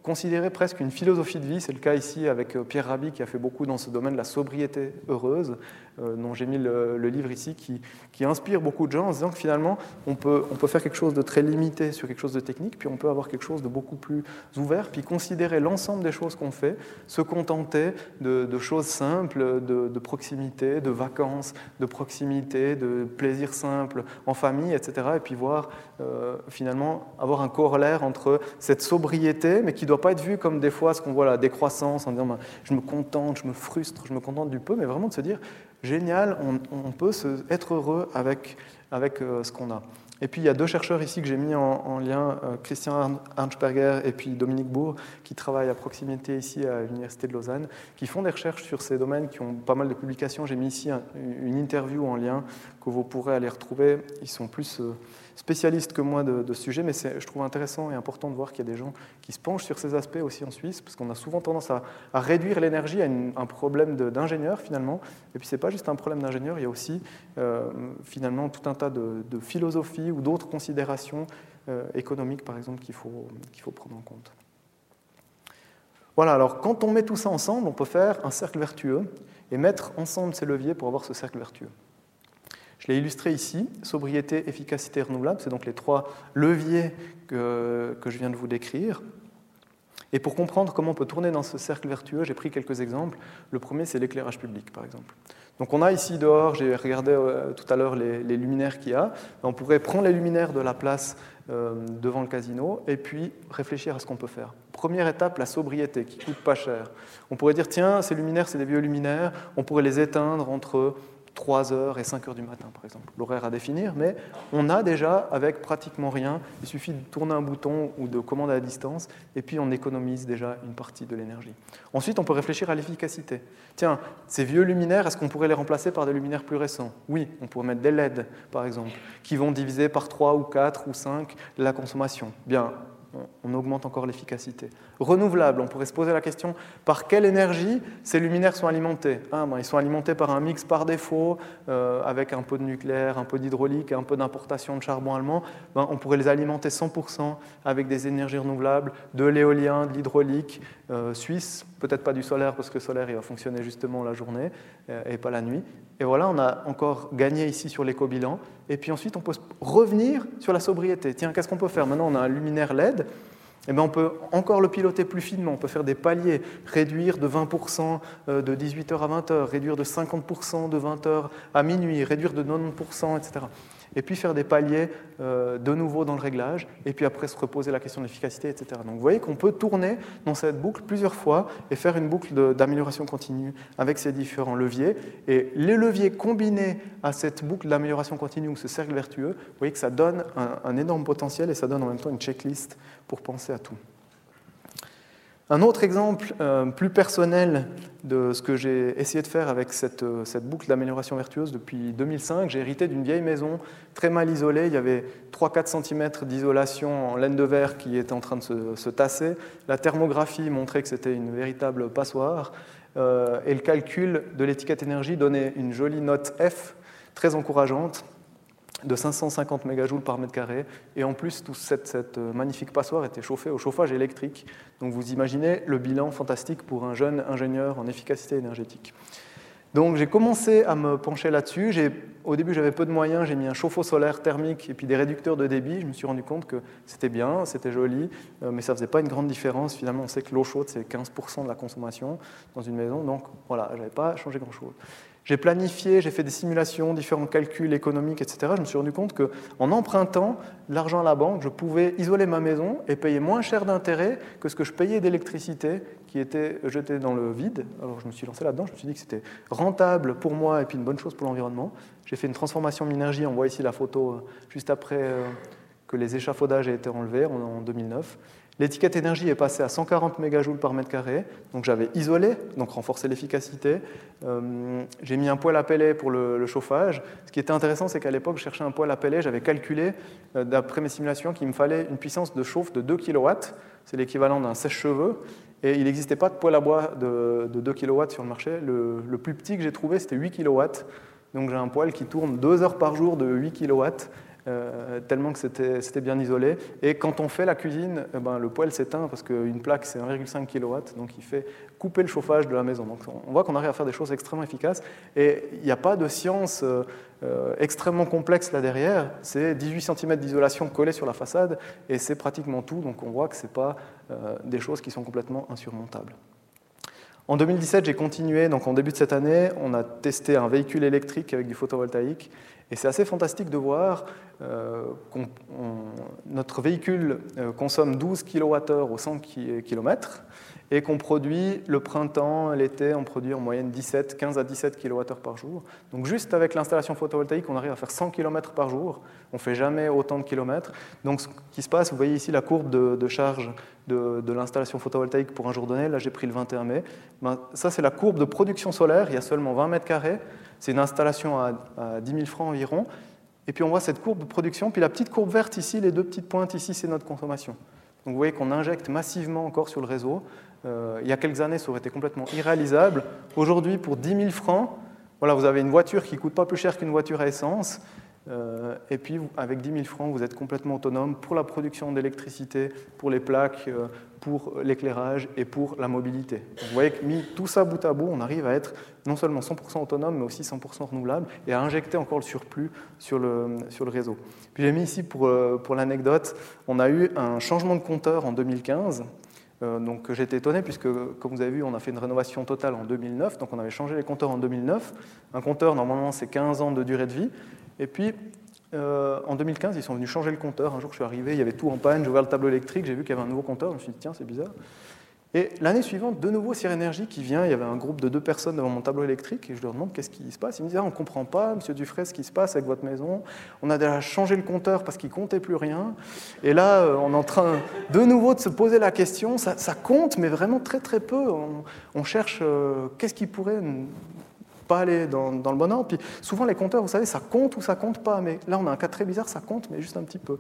considérer presque une philosophie de vie. C'est le cas ici avec euh, Pierre Rabhi qui a fait beaucoup dans ce domaine, la sobriété heureuse, euh, dont j'ai mis le, livre ici, qui, qui, inspire beaucoup de gens en disant que finalement, on peut, on peut faire quelque chose de très limité sur quelque chose de technique, puis on peut avoir quelque chose de beaucoup plus ouvert, puis considérer l'ensemble des choses qu'on fait, se contenter de, choses simples, de, proximité, de vacances, de proximité, de plaisir simple en famille, etc. Et puis voir euh, finalement avoir un corollaire entre cette sobriété, mais qui ne doit pas être vu comme des fois ce qu'on voit la décroissance, en disant ben, je me contente, je me frustre, je me contente du peu, mais vraiment de se dire génial, on, peut se, être heureux avec, avec euh, ce qu'on a. Et puis il y a deux chercheurs ici que j'ai mis en, lien, euh, Christian Arnsperger et puis Dominique Bourg, qui travaillent à proximité ici à l'Université de Lausanne, qui font des recherches sur ces domaines, qui ont pas mal de publications. J'ai mis ici une interview en lien que vous pourrez aller retrouver. Ils sont plus euh, spécialiste que moi de, ce sujet, mais je trouve intéressant et important de voir qu'il y a des gens qui se penchent sur ces aspects aussi en Suisse, parce qu'on a souvent tendance à, réduire l'énergie à un problème d'ingénieur finalement. Et puis c'est pas juste un problème d'ingénieur, il y a aussi euh, finalement tout un tas de, philosophies ou d'autres considérations euh, économiques par exemple qu'il faut, qu'il faut prendre en compte. Voilà, alors quand on met tout ça ensemble, on peut faire un cercle vertueux et mettre ensemble ces leviers pour avoir ce cercle vertueux. Je l'ai illustré ici, sobriété, efficacité, renouvelable, c'est donc les trois leviers que, je viens de vous décrire. Et pour comprendre comment on peut tourner dans ce cercle vertueux, j'ai pris quelques exemples. Le premier, c'est l'éclairage public, par exemple. Donc on a ici dehors, j'ai regardé euh, tout à l'heure les, luminaires qu'il y a. On pourrait prendre les luminaires de la place euh, devant le casino et puis réfléchir à ce qu'on peut faire. Première étape, la sobriété, qui coûte pas cher. On pourrait dire, tiens, ces luminaires, c'est des vieux luminaires, on pourrait les éteindre entre 3 heures et 5 heures du matin, par exemple. L'horaire à définir, mais on a déjà, avec pratiquement rien, il suffit de tourner un bouton ou de commander à distance, et puis on économise déjà une partie de l'énergie. Ensuite, on peut réfléchir à l'efficacité. Tiens, ces vieux luminaires, est-ce qu'on pourrait les remplacer par des luminaires plus récents? Oui, on pourrait mettre des LED, par exemple, qui vont diviser par 3 ou 4 ou 5 la consommation. Bien, on augmente encore l'efficacité. Renouvelable, on pourrait se poser la question par quelle énergie ces luminaires sont alimentés? Ah, ben, Ils sont alimentés par un mix par défaut, euh, avec un peu de nucléaire, un peu d'hydraulique un peu d'importation de charbon allemand. Ben, on pourrait les alimenter 100% avec des énergies renouvelables, de l'éolien, de l'hydraulique, euh, suisse, peut-être pas du solaire parce que le solaire il va fonctionner justement la journée euh, et pas la nuit. Et voilà, on a encore gagné ici sur l'éco-bilan. Et puis ensuite, on peut revenir sur la sobriété. Tiens, qu'est-ce qu'on peut faire Maintenant, on a un luminaire LED. Eh bien, on peut encore le piloter plus finement, on peut faire des paliers, réduire de 20% euh, de 18h à 20h, réduire de 50% de 20h à minuit, réduire de 90%, etc et puis faire des paliers euh, de nouveau dans le réglage, et puis après se reposer la question de l'efficacité, etc. Donc vous voyez qu'on peut tourner dans cette boucle plusieurs fois et faire une boucle d'amélioration continue avec ces différents leviers. Et les leviers combinés à cette boucle d'amélioration continue ou ce cercle vertueux, vous voyez que ça donne un, un énorme potentiel et ça donne en même temps une checklist pour penser à tout. Un autre exemple euh, plus personnel de ce que j'ai essayé de faire avec cette, euh, boucle d'amélioration vertueuse depuis 2005, j'ai hérité d'une vieille maison très mal isolée. Il y avait 3-4 cm d'isolation en laine de verre qui était en train de se, se tasser. La thermographie montrait que c'était une véritable passoire. Euh, et le calcul de l'étiquette énergie donnait une jolie note F très encourageante de 550 mégajoules par mètre carré. Et en plus, toute cette, euh, magnifique passoire était chauffée au chauffage électrique. Donc vous imaginez le bilan fantastique pour un jeune ingénieur en efficacité énergétique. Donc j'ai commencé à me pencher là-dessus. Au début, j'avais peu de moyens. J'ai mis un chauffe-eau solaire thermique et puis des réducteurs de débit. Je me suis rendu compte que c'était bien, c'était joli, euh, mais ça ne faisait pas une grande différence. Finalement, on sait que l'eau chaude, c'est 15% de la consommation dans une maison. Donc voilà, je n'avais pas changé grand-chose. J'ai planifié, j'ai fait des simulations, différents calculs économiques, etc. Je me suis rendu compte qu'en empruntant l'argent à la banque, je pouvais isoler ma maison et payer moins cher d'intérêt que ce que je payais d'électricité qui était jetée dans le vide. Alors je me suis lancé là-dedans, je me suis dit que c'était rentable pour moi et puis une bonne chose pour l'environnement. J'ai fait une transformation Minergie, on voit ici la photo euh, juste après euh, que les échafaudages aient été enlevés en 2009. L'étiquette énergie est passée à 140 mégajoules par mètre carré, donc j'avais isolé, donc renforcé l'efficacité. Euh, j'ai mis un poêle à pellets pour le, chauffage. Ce qui était intéressant, c'est qu'à l'époque, je cherchais un poêle à pellets, j'avais calculé, euh, d'après mes simulations, qu'il me fallait une puissance de chauffe de 2 kW, c'est l'équivalent d'un sèche-cheveux, et il n'existait pas de poêle à bois de, 2 kW sur le marché. Le, le plus petit que j'ai trouvé, c'était 8 kW, donc j'ai un poêle qui tourne 2 heures par jour de 8 kW, euh, tellement que c'était bien isolé. Et quand on fait la cuisine, eh ben, le poêle s'éteint parce qu'une plaque c'est 1,5 kW, donc il fait couper le chauffage de la maison. Donc on voit qu'on arrive à faire des choses extrêmement efficaces. Et il n'y a pas de science euh, euh, extrêmement complexe là derrière. C'est 18 cm d'isolation collée sur la façade et c'est pratiquement tout. Donc on voit que ce pas des choses qui sont complètement insurmontables. En 2017, j'ai continué. Donc en début de cette année, on a testé un véhicule électrique avec du photovoltaïque. Et c'est assez fantastique de voir euh, que notre véhicule euh, consomme 12 kWh au 100 km et qu'on produit le printemps, l'été, on produit en moyenne 17, 15 à 17 kWh par jour. Donc juste avec l'installation photovoltaïque, on arrive à faire 100 km par jour. On ne fait jamais autant de kilomètres. Donc ce qui se passe, vous voyez ici la courbe de, charge de, l'installation photovoltaïque pour un jour donné. Là, j'ai pris le 21 mai. Ben, ça, c'est la courbe de production solaire. Il y a seulement 20 mètres carrés. C'est une installation à, 10 000 francs environ. Et puis on voit cette courbe de production. Puis la petite courbe verte ici, les deux petites pointes ici, c'est notre consommation. Donc vous voyez qu'on injecte massivement encore sur le réseau. Euh, il y a quelques années, ça aurait été complètement irréalisable. Aujourd'hui, pour 10 000 francs, voilà, vous avez une voiture qui ne coûte pas plus cher qu'une voiture à essence. Euh, et puis, avec 10 000 francs, vous êtes complètement autonome pour la production d'électricité, pour les plaques, euh, pour l'éclairage et pour la mobilité. vous voyez que mis tout ça bout à bout, on arrive à être non seulement 100% autonome, mais aussi 100% renouvelable et à injecter encore le surplus sur le, réseau. Puis j'ai mis ici pour, euh, pour l'anecdote, on a eu un changement de compteur en 2015. donc j'étais étonné puisque, comme vous avez vu, on a fait une rénovation totale en 2009, donc on avait changé les compteurs en 2009. Un compteur, normalement, c'est 15 ans de durée de vie. Et puis, euh, en 2015, ils sont venus changer le compteur. Un jour, je suis arrivé, il y avait tout en panne, j'ai ouvert le tableau électrique, j'ai vu qu'il y avait un nouveau compteur, je me suis dit, tiens, c'est bizarre. Et l'année suivante, de nouveau, Énergie qui vient, il y avait un groupe de deux personnes devant mon tableau électrique, et je leur demande qu'est-ce qui se passe? Ils me disent, ah, on ne comprend pas, monsieur Dufresne, ce qui se passe avec votre maison. On a déjà changé le compteur parce qu'il comptait plus rien. Et là, euh, on est en train de nouveau de se poser la question, ça, compte, mais vraiment très très peu. On, cherche euh, qu'est-ce qui pourrait aller dans, le bon ordre. Puis souvent, les compteurs, vous savez, ça compte ou ça compte pas. Mais là, on a un cas très bizarre, ça compte, mais juste un petit peu.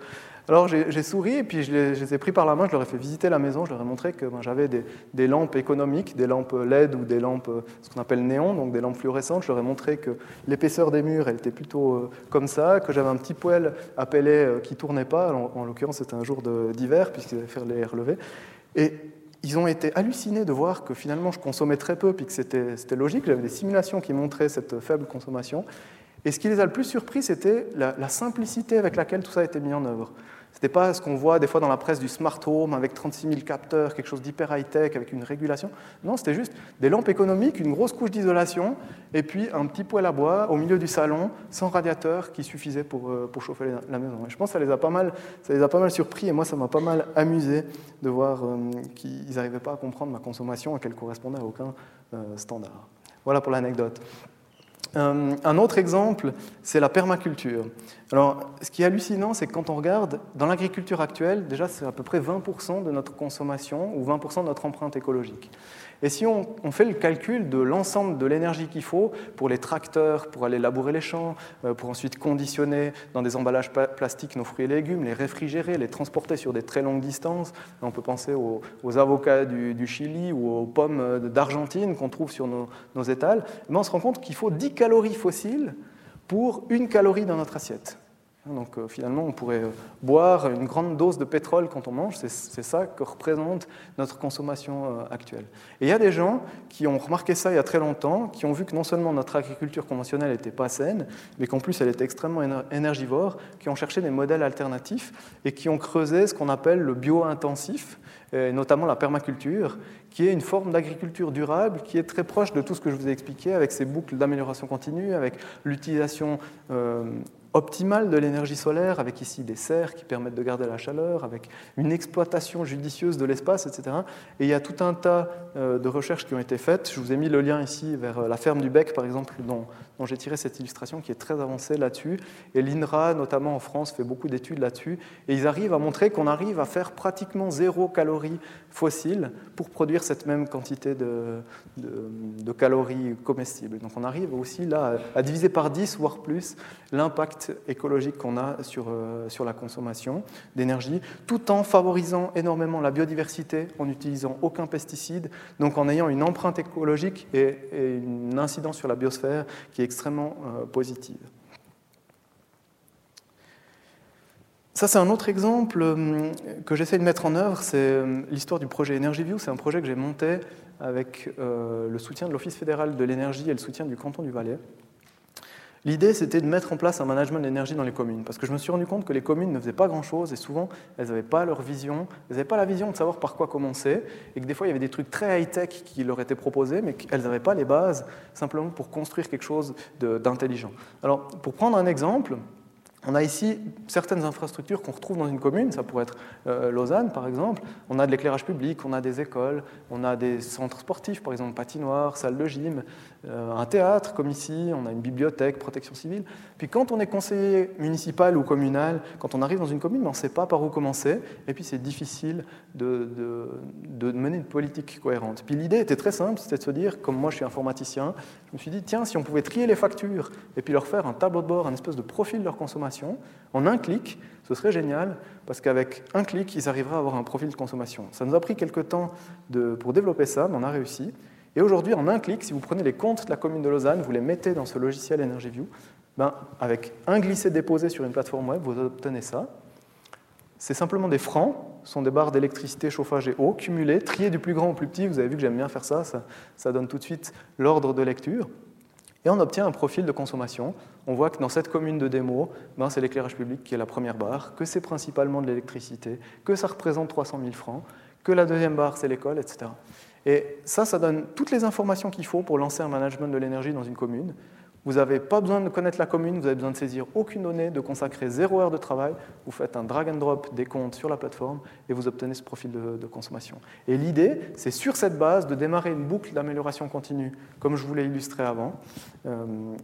Alors j'ai souri et puis je les, ai pris par la main, je leur ai fait visiter la maison, je leur ai montré que ben, j'avais des, lampes économiques, des lampes LED ou des lampes, ce qu'on appelle néon, donc des lampes fluorescentes. Je leur ai montré que l'épaisseur des murs, elle était plutôt euh, comme ça, que j'avais un petit poêle pellet euh, qui tournait pas. En, en l'occurrence, c'était un jour d'hiver puisqu'ils allaient faire les relevés. Et ils ont été hallucinés de voir que finalement je consommais très peu, puis que c'était logique. J'avais des simulations qui montraient cette faible consommation. Et ce qui les a le plus surpris, c'était la, la, simplicité avec laquelle tout ça a été mis en œuvre. Ce n'était pas ce qu'on voit des fois dans la presse du smart home avec 36 000 capteurs, quelque chose d'hyper high-tech avec une régulation. Non, c'était juste des lampes économiques, une grosse couche d'isolation et puis un petit poêle à bois au milieu du salon sans radiateur qui suffisait pour, euh, pour chauffer la maison. Je pense que ça les, a pas mal, ça les a pas mal surpris et moi ça m'a pas mal amusé de voir euh, qu'ils n'arrivaient pas à comprendre ma consommation et qu'elle correspondait à aucun euh, standard. Voilà pour l'anecdote. Un autre exemple, c'est la permaculture. Alors, ce qui est hallucinant, c'est que quand on regarde, dans l'agriculture actuelle, déjà, c'est à peu près 20% de notre consommation ou 20% de notre empreinte écologique. Et si on, fait le calcul de l'ensemble de l'énergie qu'il faut pour les tracteurs, pour aller labourer les champs, euh, pour ensuite conditionner dans des emballages plastiques nos fruits et légumes, les réfrigérer, les transporter sur des très longues distances, on peut penser aux, avocats du, Chili ou aux pommes d'Argentine qu'on trouve sur nos, étals, mais on se rend compte qu'il faut 10 calories fossiles pour une calorie dans notre assiette. Donc euh, finalement, on pourrait euh, boire une grande dose de pétrole quand on mange, c'est ça que représente notre consommation euh, actuelle. Et il y a des gens qui ont remarqué ça il y a très longtemps, qui ont vu que non seulement notre agriculture conventionnelle n'était pas saine, mais qu'en plus elle était extrêmement énergivore, qui ont cherché des modèles alternatifs et qui ont creusé ce qu'on appelle le bio-intensif, notamment la permaculture, qui est une forme d'agriculture durable qui est très proche de tout ce que je vous ai expliqué avec ces boucles d'amélioration continue, avec l'utilisation optimale de l'énergie solaire, avec ici des serres qui permettent de garder la chaleur, avec une exploitation judicieuse de l'espace, etc. Et il y a tout un tas euh, de recherches qui ont été faites. Je vous ai mis le lien ici vers euh, la ferme du Bec, par exemple, dont, j'ai tiré cette illustration qui est très avancée là-dessus. Et l'INRA, notamment en France, fait beaucoup d'études là-dessus. Et ils arrivent à montrer qu'on arrive à faire pratiquement zéro calorie fossile pour produire cette même quantité de, de, calories comestibles. Donc on arrive aussi là à, diviser par 10, voire plus, l'impact écologique qu'on a sur, euh, sur la consommation d'énergie, tout en favorisant énormément la biodiversité, en n'utilisant aucun pesticide, donc en ayant une empreinte écologique et, une incidence sur la biosphère qui est extrêmement euh, positive. Ça, c'est un autre exemple euh, que j'essaie de mettre en œuvre, c'est l'histoire du projet EnergyView. C'est un projet que j'ai monté avec le soutien de l'Office fédéral de l'énergie et le soutien du canton du Valais. L'idée, c'était de mettre en place un management d'énergie dans les communes, parce que je me suis rendu compte que les communes ne faisaient pas grand-chose, et souvent, elles n'avaient pas leur vision, elles n'avaient pas la vision de savoir par quoi commencer, et que des fois, il y avait des trucs très high-tech qui leur étaient proposés, mais qu'elles n'avaient pas les bases simplement pour construire quelque chose d'intelligent. Alors, pour prendre un exemple, on a ici certaines infrastructures qu'on retrouve dans une commune, ça pourrait être euh, Lausanne par exemple. On a de l'éclairage public, on a des écoles, on a des centres sportifs, par exemple patinoire, salle de gym, un théâtre comme ici, on a une bibliothèque, protection civile. Puis quand on est conseiller municipal ou communal, quand on arrive dans une commune, on ne sait pas par où commencer, et puis c'est difficile de, de, mener une politique cohérente. Puis l'idée était très simple, c'était de se dire, comme moi je suis informaticien, je me suis dit, tiens, si on pouvait trier les factures et puis leur faire un tableau de bord, un espèce de profil de leur consommation, en un clic, ce serait génial, parce qu'avec un clic, ils arriveraient à avoir un profil de consommation. Ça nous a pris quelques temps pour développer ça, mais on a réussi. Et aujourd'hui, en un clic, si vous prenez les comptes de la commune de Lausanne, vous les mettez dans ce logiciel EnergyView, ben, avec un glisser-déposer sur une plateforme web, vous obtenez ça. C'est simplement des francs, ce sont des barres d'électricité, chauffage et eau cumulées, triées du plus grand au plus petit. Vous avez vu que j'aime bien faire ça, ça donne tout de suite l'ordre de lecture. Et on obtient un profil de consommation. On voit que dans cette commune de démo, ben c'est l'éclairage public qui est la première barre, que c'est principalement de l'électricité, que ça représente 300 000 francs, que la deuxième barre, c'est l'école, etc. Et ça, ça donne toutes les informations qu'il faut pour lancer un management de l'énergie dans une commune. Vous n'avez pas besoin de connaître la commune, vous avez besoin de saisir aucune donnée, de consacrer zéro heure de travail. Vous faites un drag and drop des comptes sur la plateforme et vous obtenez ce profil de, consommation. Et l'idée, c'est sur cette base de démarrer une boucle d'amélioration continue, comme je vous l'ai illustré avant, euh,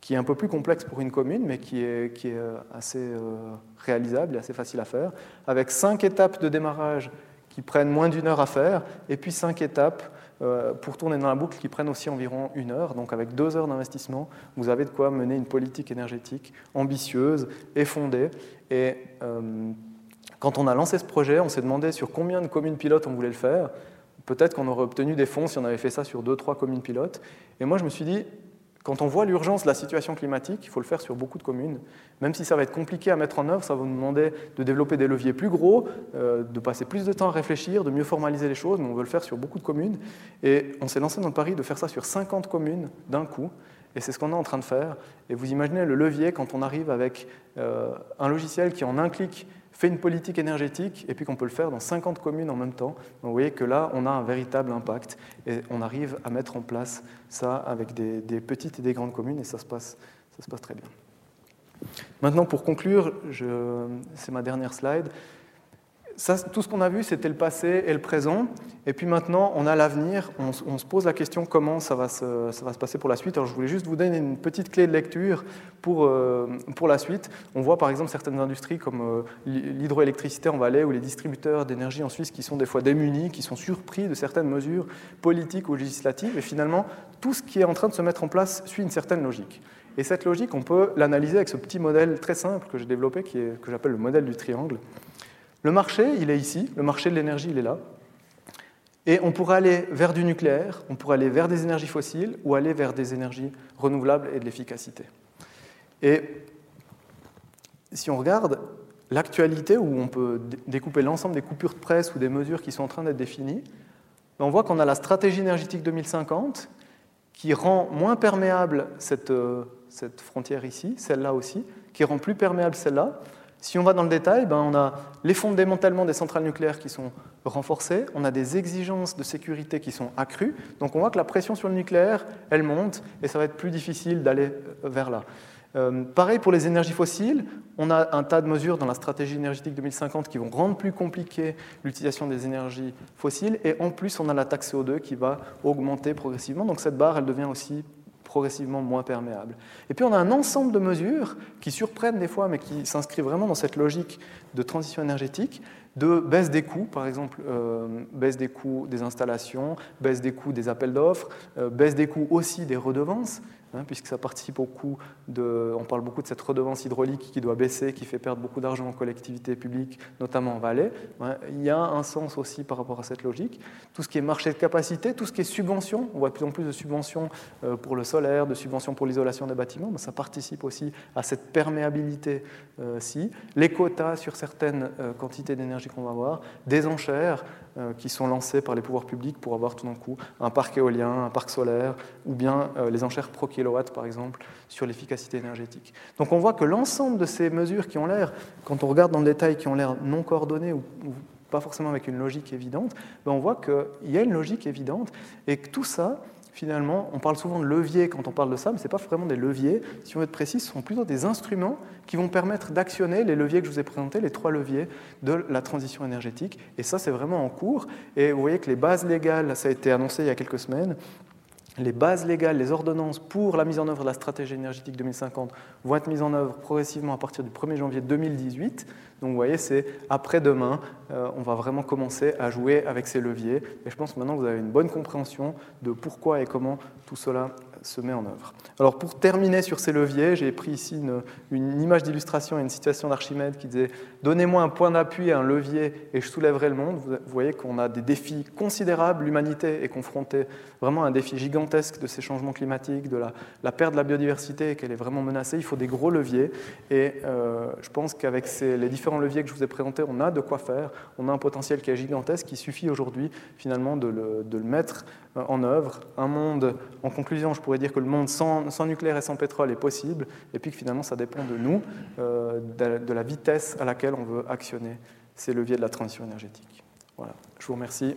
qui est un peu plus complexe pour une commune, mais qui est, euh, assez euh, réalisable et assez facile à faire, avec cinq étapes de démarrage qui prennent moins d'une heure à faire, et puis cinq étapes euh, pour tourner dans la boucle qui prennent aussi environ une heure. Donc avec deux heures d'investissement, vous avez de quoi mener une politique énergétique ambitieuse et fondée. Et euh, quand on a lancé ce projet, on s'est demandé sur combien de communes pilotes on voulait le faire. Peut-être qu'on aurait obtenu des fonds si on avait fait ça sur deux, trois communes pilotes. Et moi, je me suis dit, quand on voit l'urgence de la situation climatique, il faut le faire sur beaucoup de communes. Même si ça va être compliqué à mettre en œuvre, ça va nous demander de développer des leviers plus gros, euh, de passer plus de temps à réfléchir, de mieux formaliser les choses, mais on veut le faire sur beaucoup de communes. Et on s'est lancé dans le pari de faire ça sur 50 communes d'un coup. Et c'est ce qu'on est en train de faire. Et vous imaginez le levier quand on arrive avec euh, un logiciel qui, en un clic, fait une politique énergétique et puis qu'on peut le faire dans 50 communes en même temps. vous voyez que là, on a un véritable impact et on arrive à mettre en place ça avec des, petites et des grandes communes et ça se passe, ça se passe très bien. Maintenant, pour conclure, c'est ma dernière slide. Tout ce qu'on a vu, c'était le passé et le présent. Et puis maintenant, on a l'avenir. On, se pose la question comment ça va, se, passer pour la suite. Alors, je voulais juste vous donner une petite clé de lecture pour, euh, pour la suite. On voit par exemple certaines industries comme euh, l'hydroélectricité en Valais ou les distributeurs d'énergie en Suisse qui sont des fois démunis, qui sont surpris de certaines mesures politiques ou législatives. Et finalement, tout ce qui est en train de se mettre en place suit une certaine logique. Et cette logique, on peut l'analyser avec ce petit modèle très simple que j'ai développé, que j'appelle le modèle du triangle. Le marché, il est ici, le marché de l'énergie, il est là. Et on pourrait aller vers du nucléaire, on pourrait aller vers des énergies fossiles ou aller vers des énergies renouvelables et de l'efficacité. Et si on regarde l'actualité, où on peut découper l'ensemble des coupures de presse ou des mesures qui sont en train d'être définies, ben, on voit qu'on a la stratégie énergétique 2050 qui rend moins perméable cette, euh, cette frontière ici, celle-là aussi, qui rend plus perméable celle-là, si on va dans le détail, ben on a les fonds des centrales nucléaires qui sont renforcés, on a des exigences de sécurité qui sont accrues, donc on voit que la pression sur le nucléaire, elle monte, et ça va être plus difficile d'aller vers là. Euh, pareil pour les énergies fossiles, on a un tas de mesures dans la stratégie énergétique 2050 qui vont rendre plus compliqué l'utilisation des énergies fossiles, et en plus on a la taxe CO2 qui va augmenter progressivement, donc cette barre, elle devient aussi progressivement moins perméable. Et puis on a un ensemble de mesures qui surprennent des fois, mais qui s'inscrivent vraiment dans cette logique de transition énergétique, de baisse des coûts, par exemple, euh, baisse des coûts des installations, baisse des coûts des appels d'offres, euh, baisse des coûts aussi des redevances. Hein, puisque ça participe beaucoup de. On parle beaucoup de cette redevance hydraulique qui doit baisser, qui fait perdre beaucoup d'argent aux collectivités publiques, notamment en Valais. il y a un sens aussi par rapport à cette logique. Tout ce qui est marché de capacité, tout ce qui est subvention, on voit de plus en plus de subventions euh, pour le solaire, de subventions pour l'isolation des bâtiments, ça participe aussi à cette perméabilité-ci. Euh, Les quotas sur certaines euh, quantités d'énergie qu'on va avoir, des enchères, qui sont lancés par les pouvoirs publics pour avoir tout d'un coup un parc éolien, un parc solaire, ou bien euh, les enchères pro kilowatt, par exemple, sur l'efficacité énergétique. Donc on voit que l'ensemble de ces mesures qui ont l'air, quand on regarde dans le détail, qui ont l'air non coordonnées ou, pas forcément avec une logique évidente, ben on voit qu'il y a une logique évidente et que tout ça, finalement, on parle souvent de leviers quand on parle de ça, mais ce n'est pas vraiment des leviers. Si on veut être précis, ce sont plutôt des instruments qui vont permettre d'actionner les leviers que je vous ai présentés, les trois leviers de la transition énergétique. Et ça, c'est vraiment en cours. Et vous voyez que les bases légales, ça a été annoncé il y a quelques semaines, les bases légales, les ordonnances pour la mise en œuvre de la stratégie énergétique 2050 vont être mises en œuvre progressivement à partir du 1er janvier 2018. Donc vous voyez, c'est après-demain, euh, on va vraiment commencer à jouer avec ces leviers. Et je pense que maintenant vous avez une bonne compréhension de pourquoi et comment tout cela se met en œuvre. Alors pour terminer sur ces leviers, j'ai pris ici une, image d'illustration et une situation d'Archimède qui disait Donnez-moi un point d'appui et un levier et je soulèverai le monde. Vous voyez qu'on a des défis considérables. L'humanité est confrontée vraiment à un défi gigantesque de ces changements climatiques, de la, perte de la biodiversité et qu'elle est vraiment menacée. Il faut des gros leviers et euh, je pense qu'avec les différents leviers que je vous ai présentés, on a de quoi faire. On a un potentiel qui est gigantesque. Il suffit aujourd'hui finalement de le, de le mettre euh, en œuvre. Un monde, en conclusion, je pourrais dire que le monde sans, nucléaire et sans pétrole est possible, et puis que finalement ça dépend de nous, euh, de, la vitesse à laquelle on veut actionner ces leviers de la transition énergétique. Voilà, je vous remercie.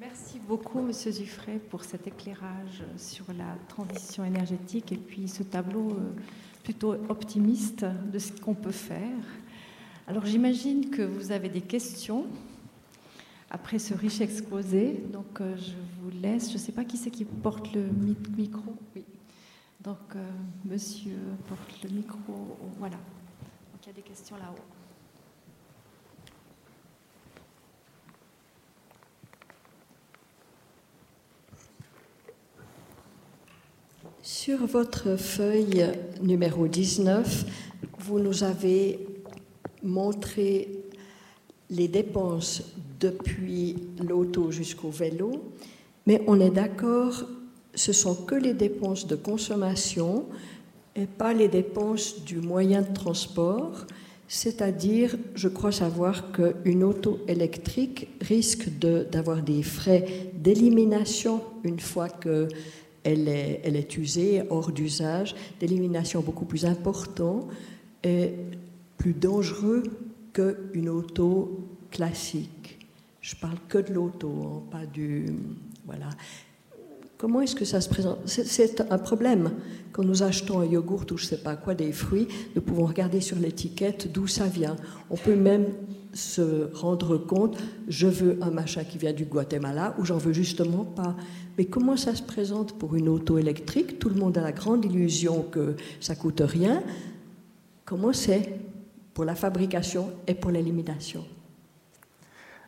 Merci beaucoup, Monsieur Zuffray, pour cet éclairage sur la transition énergétique et puis ce tableau. Plutôt optimiste de ce qu'on peut faire. Alors j'imagine que vous avez des questions après ce riche exposé. Donc euh, je vous laisse. Je ne sais pas qui c'est qui porte le micro. Oui. Donc euh, monsieur porte le micro. Voilà. Donc il y a des questions là-haut. Sur votre feuille numéro 19, vous nous avez montré les dépenses depuis l'auto jusqu'au vélo, mais on est d'accord, ce sont que les dépenses de consommation et pas les dépenses du moyen de transport. C'est-à-dire, je crois savoir qu'une auto électrique risque d'avoir des frais d'élimination une fois que elle est, usée, hors d'usage, d'élimination beaucoup plus important et plus dangereux qu'une auto classique. Je parle que de l'auto, hein, pas du. Voilà. Comment est-ce que ça se présente? C'est un problème. Quand nous achetons un yogourt ou je ne sais pas quoi, des fruits, nous pouvons regarder sur l'étiquette d'où ça vient. On peut même se rendre compte, je veux un machin qui vient du Guatemala ou j'en veux justement pas. Mais comment ça se présente pour une auto électrique? Tout le monde a la grande illusion que ça coûte rien. Comment c'est pour la fabrication et pour l'élimination?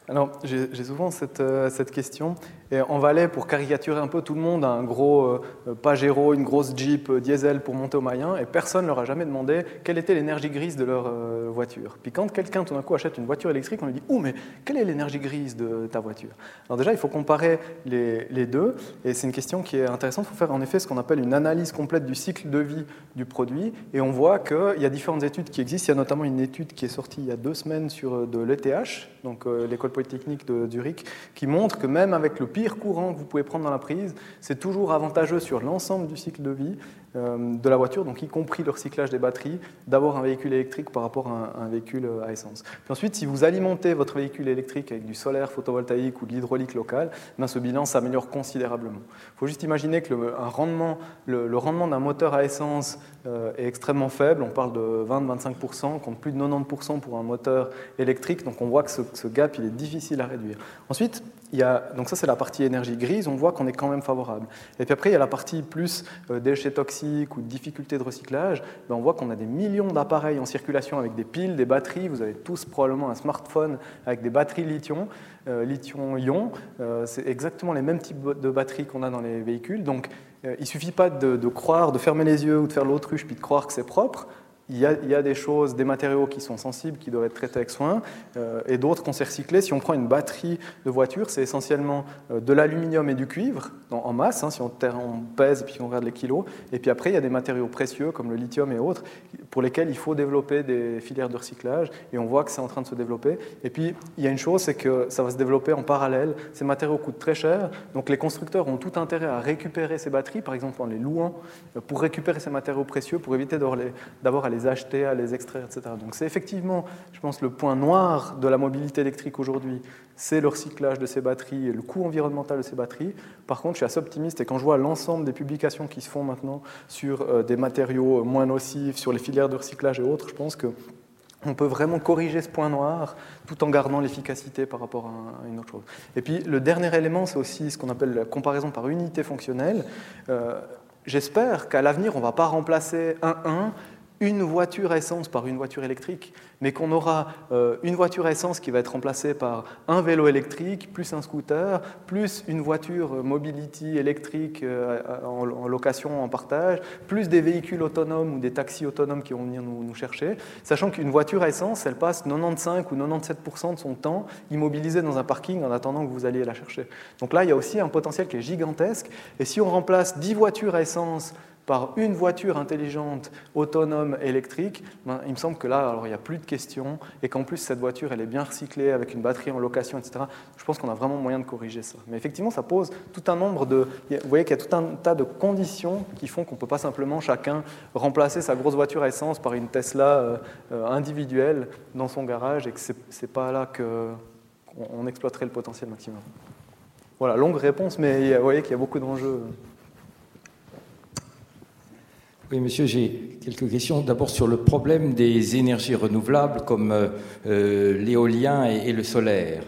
Alors, j'ai souvent cette, euh, cette, question. Et en Valais, pour caricaturer un peu tout le monde, un gros euh, Pajero, une grosse Jeep euh, diesel pour monter au Mayen, et personne ne leur a jamais demandé quelle était l'énergie grise de leur voiture. Puis quand quelqu'un, tout d'un coup, achète une voiture électrique, on lui dit Oh, mais quelle est l'énergie grise de ta voiture? Alors, déjà, il faut comparer les, deux. Et c'est une question qui est intéressante. Il faut faire en effet ce qu'on appelle une analyse complète du cycle de vie du produit. Et on voit qu'il y a différentes études qui existent. Il y a notamment une étude qui est sortie il y a deux semaines sur de l'ETH, donc l'école technique de Zurich, qui montre que même avec le pire courant que vous pouvez prendre dans la prise, c'est toujours avantageux sur l'ensemble du cycle de vie euh, de la voiture, donc y compris le recyclage des batteries, d'avoir un véhicule électrique par rapport à un, véhicule euh, à essence. Puis ensuite, si vous alimentez votre véhicule électrique avec du solaire photovoltaïque ou de l'hydraulique locale, ben ce bilan s'améliore considérablement. Il faut juste imaginer que le, rendement, le, rendement d'un moteur à essence euh, est extrêmement faible. On parle de 20-25%, contre plus de 90% pour un moteur électrique. Donc on voit que ce, ce gap il est difficile à réduire. Ensuite, y a, donc ça c'est la partie énergie grise, on voit qu'on est quand même favorable. Et puis après, il y a la partie plus déchets toxiques ou difficultés de recyclage, ben on voit qu'on a des millions d'appareils en circulation avec des piles, des batteries. Vous avez tous probablement un smartphone avec des batteries lithium, euh, lithium-ion. Euh, c'est exactement les mêmes types de batteries qu'on a dans les véhicules. Donc, euh, il ne suffit pas de, de, croire, de fermer les yeux ou de faire l'autruche puis de croire que c'est propre il y, a, des choses, des matériaux qui sont sensibles, qui doivent être traités avec soin, euh, et d'autres qu'on sait recycler. Si on prend une batterie de voiture, c'est essentiellement euh, de l'aluminium et du cuivre en, masse, hein, si on, pèse et puis on regarde les kilos. Et puis après, il y a des matériaux précieux comme le lithium et autres, pour lesquels il faut développer des filières de recyclage, et on voit que c'est en train de se développer. Et puis, il y a une chose, c'est que ça va se développer en parallèle. Ces matériaux coûtent très cher, donc les constructeurs ont tout intérêt à récupérer ces batteries, par exemple en les louant, euh, pour récupérer ces matériaux précieux, pour éviter d'avoir à les acheter, à les extraire, etc. Donc c'est effectivement, je pense, le point noir de la mobilité électrique aujourd'hui, c'est le recyclage de ces batteries et le coût environnemental de ces batteries. Par contre, je suis assez optimiste et quand je vois l'ensemble des publications qui se font maintenant sur euh, des matériaux moins nocifs, sur les filières de recyclage et autres, je pense que on peut vraiment corriger ce point noir tout en gardant l'efficacité par rapport à une autre chose. Et puis le dernier élément, c'est aussi ce qu'on appelle la comparaison par unité fonctionnelle. Euh, j'espère qu'à l'avenir, on ne va pas remplacer un 1 une voiture essence par une voiture électrique, mais qu'on aura euh, une voiture essence qui va être remplacée par un vélo électrique, plus un scooter, plus une voiture mobility électrique euh, en, location, en partage, plus des véhicules autonomes ou des taxis autonomes qui vont venir nous, chercher, sachant qu'une voiture essence, elle passe 95 ou 97% de son temps immobilisée dans un parking en attendant que vous alliez la chercher. Donc là, il y a aussi un potentiel qui est gigantesque, et si on remplace 10 voitures essence par une voiture intelligente, autonome, électrique, ben, il me semble que là, alors, il n'y a plus de questions et qu'en plus, cette voiture, elle est bien recyclée avec une batterie en location, etc. Je pense qu'on a vraiment moyen de corriger ça. Mais effectivement, ça pose tout un nombre de... Vous voyez qu'il y a tout un tas de conditions qui font qu'on ne peut pas simplement chacun remplacer sa grosse voiture à essence par une Tesla euh, euh, individuelle dans son garage et que ce n'est pas là qu'on exploiterait le potentiel maximum. Voilà, longue réponse, mais vous voyez qu'il y a beaucoup d'enjeux. Oui, monsieur, j'ai quelques questions. D'abord sur le problème des énergies renouvelables comme euh, euh, l'éolien et, le solaire.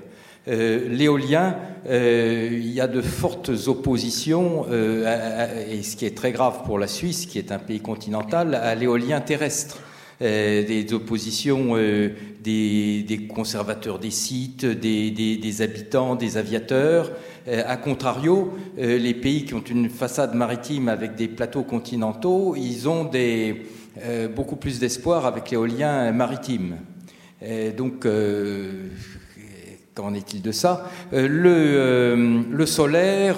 Euh, l'éolien, il y a de fortes oppositions, et ce qui est très grave pour la Suisse, qui est un pays continental, à l'éolien terrestre. des oppositions des, conservateurs des sites, des, habitants, des aviateurs, euh, a contrario, euh, les pays qui ont une façade maritime avec des plateaux continentaux, ils ont des, euh, beaucoup plus d'espoir avec l'éolien maritime. donc, qu'en est-il de ça? Le, le, solaire,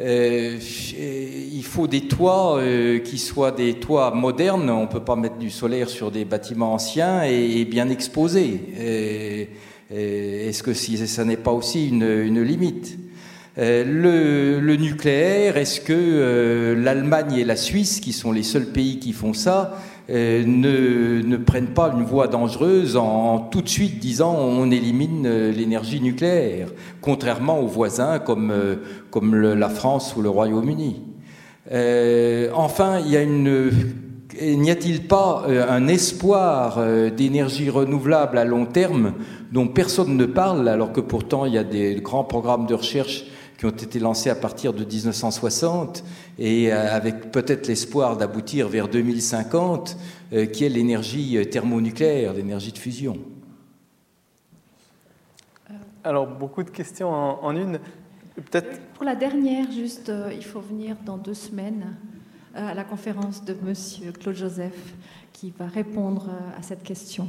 il faut des toits qui soient des toits modernes. On ne peut pas mettre du solaire sur des bâtiments anciens et, bien exposés. Est-ce que si, ça n'est pas aussi une, limite? Euh, le, nucléaire, est-ce que euh, l'Allemagne et la Suisse, qui sont les seuls pays qui font ça, ne, ne, prennent pas une voie dangereuse en, tout de suite disant on élimine l'énergie nucléaire, contrairement aux voisins comme, comme la France ou le Royaume-Uni. enfin, il y a une n'y a-t-il pas euh, un espoir euh, d'énergie renouvelable à long terme dont personne ne parle, alors que pourtant il y a des grands programmes de recherche qui ont été lancés à partir de 1960 et euh, avec peut-être l'espoir d'aboutir vers 2050, qui est l'énergie thermonucléaire, l'énergie de fusion Alors, beaucoup de questions en, une. Peut-être. Pour la dernière, juste, il faut venir dans deux semaines à la conférence de Monsieur Claude Joseph qui va répondre à cette question.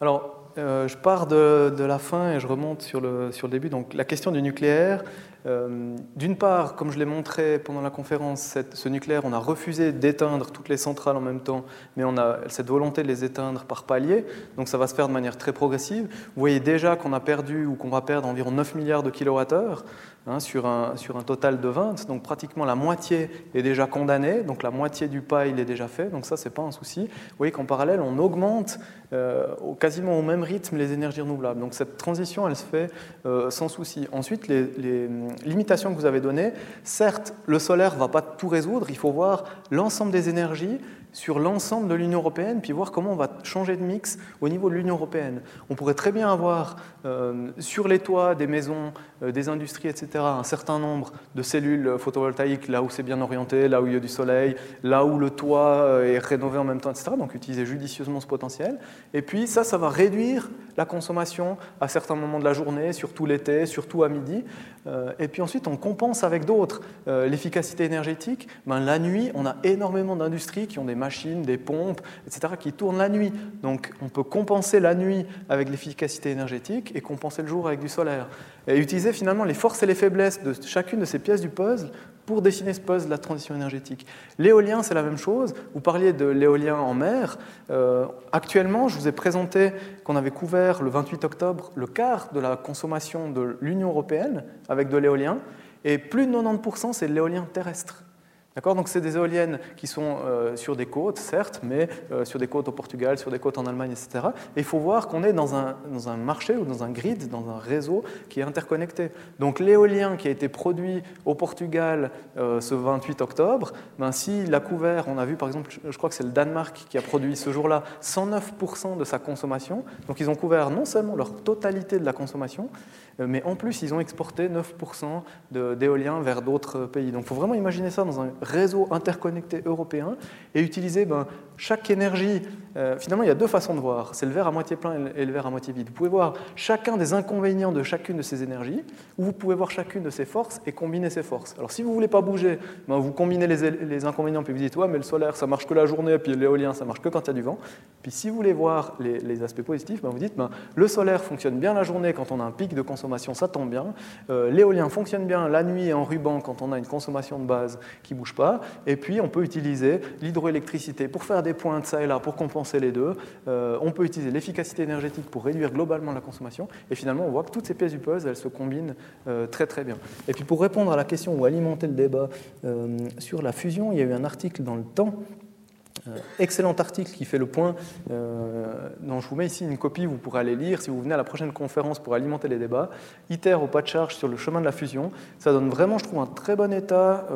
Alors, euh, je pars de, la fin et je remonte sur le, sur le début. Donc, la question du nucléaire. Euh, d'une part, comme je l'ai montré pendant la conférence, ce nucléaire, on a refusé d'éteindre toutes les centrales en même temps, mais on a cette volonté de les éteindre par palier. Donc, ça va se faire de manière très progressive. Vous voyez déjà qu'on a perdu ou qu'on va perdre environ 9 milliards de kilowattheures. Hein, sur, un, sur, un, total de 20. Donc pratiquement la moitié est déjà condamnée, donc la moitié du pas il est déjà fait, donc ça c'est pas un souci. Vous voyez qu'en parallèle on augmente euh, quasiment au même rythme les énergies renouvelables. Donc cette transition elle se fait euh, sans souci. Ensuite les, les, limitations que vous avez données, certes le solaire va pas tout résoudre, il faut voir l'ensemble des énergies sur l'ensemble de l'Union européenne, puis voir comment on va changer de mix au niveau de l'Union européenne. On pourrait très bien avoir euh, sur les toits des maisons, des industries, etc., un certain nombre de cellules photovoltaïques là où c'est bien orienté, là où il y a du soleil, là où le toit euh, est rénové en même temps, etc. Donc utiliser judicieusement ce potentiel. Et puis ça, ça va réduire la consommation à certains moments de la journée, surtout l'été, surtout à midi. et puis ensuite, on compense avec d'autres. L'efficacité énergétique, ben, la nuit, on a énormément d'industries qui ont des machines, des pompes, etc., qui tournent la nuit. Donc on peut compenser la nuit avec l'efficacité énergétique et compenser le jour avec du solaire. Et utiliser finalement les forces et les faiblesses de chacune de ces pièces du puzzle pour dessiner ce puzzle de la transition énergétique. L'éolien, c'est la même chose. Vous parliez de l'éolien en mer. Euh, actuellement, je vous ai présenté qu'on avait couvert le 28 octobre le quart de la consommation de l'Union européenne avec de l'éolien. Et plus de 90%, c'est de l'éolien terrestre. Donc c'est des éoliennes qui sont euh, sur des côtes, certes, mais euh, sur des côtes au Portugal, sur des côtes en Allemagne, etc. Et il faut voir qu'on est dans un, marché ou dans un grid, dans un réseau qui est interconnecté. Donc l'éolien qui a été produit au Portugal euh, ce 28 octobre, ben, s'il a couvert, on a vu par exemple, je crois que c'est le Danemark qui a produit ce jour-là 109% de sa consommation. Donc ils ont couvert non seulement leur totalité de la consommation, mais en plus ils ont exporté 9% d'éolien vers d'autres pays. Donc il faut vraiment imaginer ça dans un réseau interconnecté européen et utiliser ben, chaque énergie. Euh, finalement, il y a deux façons de voir. C'est le verre à moitié plein et le verre à moitié vide. Vous pouvez voir chacun des inconvénients de chacune de ces énergies, ou vous pouvez voir chacune de ces forces et combiner ces forces. Alors si vous ne voulez pas bouger, ben, vous combinez les, inconvénients, puis vous dites, ouais, mais le solaire, ça marche que la journée, puis l'éolien, ça marche que quand il y a du vent. Puis si vous voulez voir les, aspects positifs, ben, vous dites, ben, le solaire fonctionne bien la journée quand on a un pic de consommation, ça tombe bien. Euh, l'éolien fonctionne bien la nuit en ruban quand on a une consommation de base qui bouge pas. Et puis, on peut utiliser l'hydroélectricité pour faire des pointes ça et là pour compenser Euh, on peut utiliser l'efficacité énergétique pour réduire globalement la consommation. Et finalement, on voit que toutes ces pièces du puzzle, elles se combinent euh, très très bien. Et puis, pour répondre à la question ou alimenter le débat euh, sur la fusion, il y a eu un article dans le temps excellent article qui fait le point, dont je vous mets ici une copie, vous pourrez aller lire si vous venez à la prochaine conférence pour alimenter les débats. ITER au pas de charge sur le chemin de la fusion. Ça donne vraiment, je trouve, un très bon état,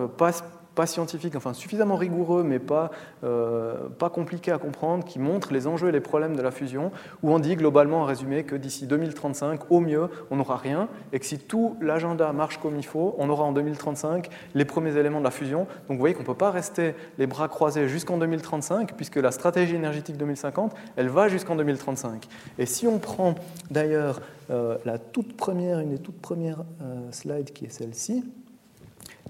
pas scientifique, enfin suffisamment rigoureux, mais pas, euh, pas compliqué à comprendre, qui montre les enjeux et les problèmes de la fusion, où on dit globalement, en résumé, que d'ici 2035, au mieux, on n'aura rien, et que si tout l'agenda marche comme il faut, on aura en 2035 les premiers éléments de la fusion. Donc vous voyez qu'on ne peut pas rester les bras croisés jusqu'en 2035, puisque la stratégie énergétique 2050, elle va jusqu'en 2035. Et si on prend d'ailleurs euh, la toute première, une des toutes premières euh, slides qui est celle-ci,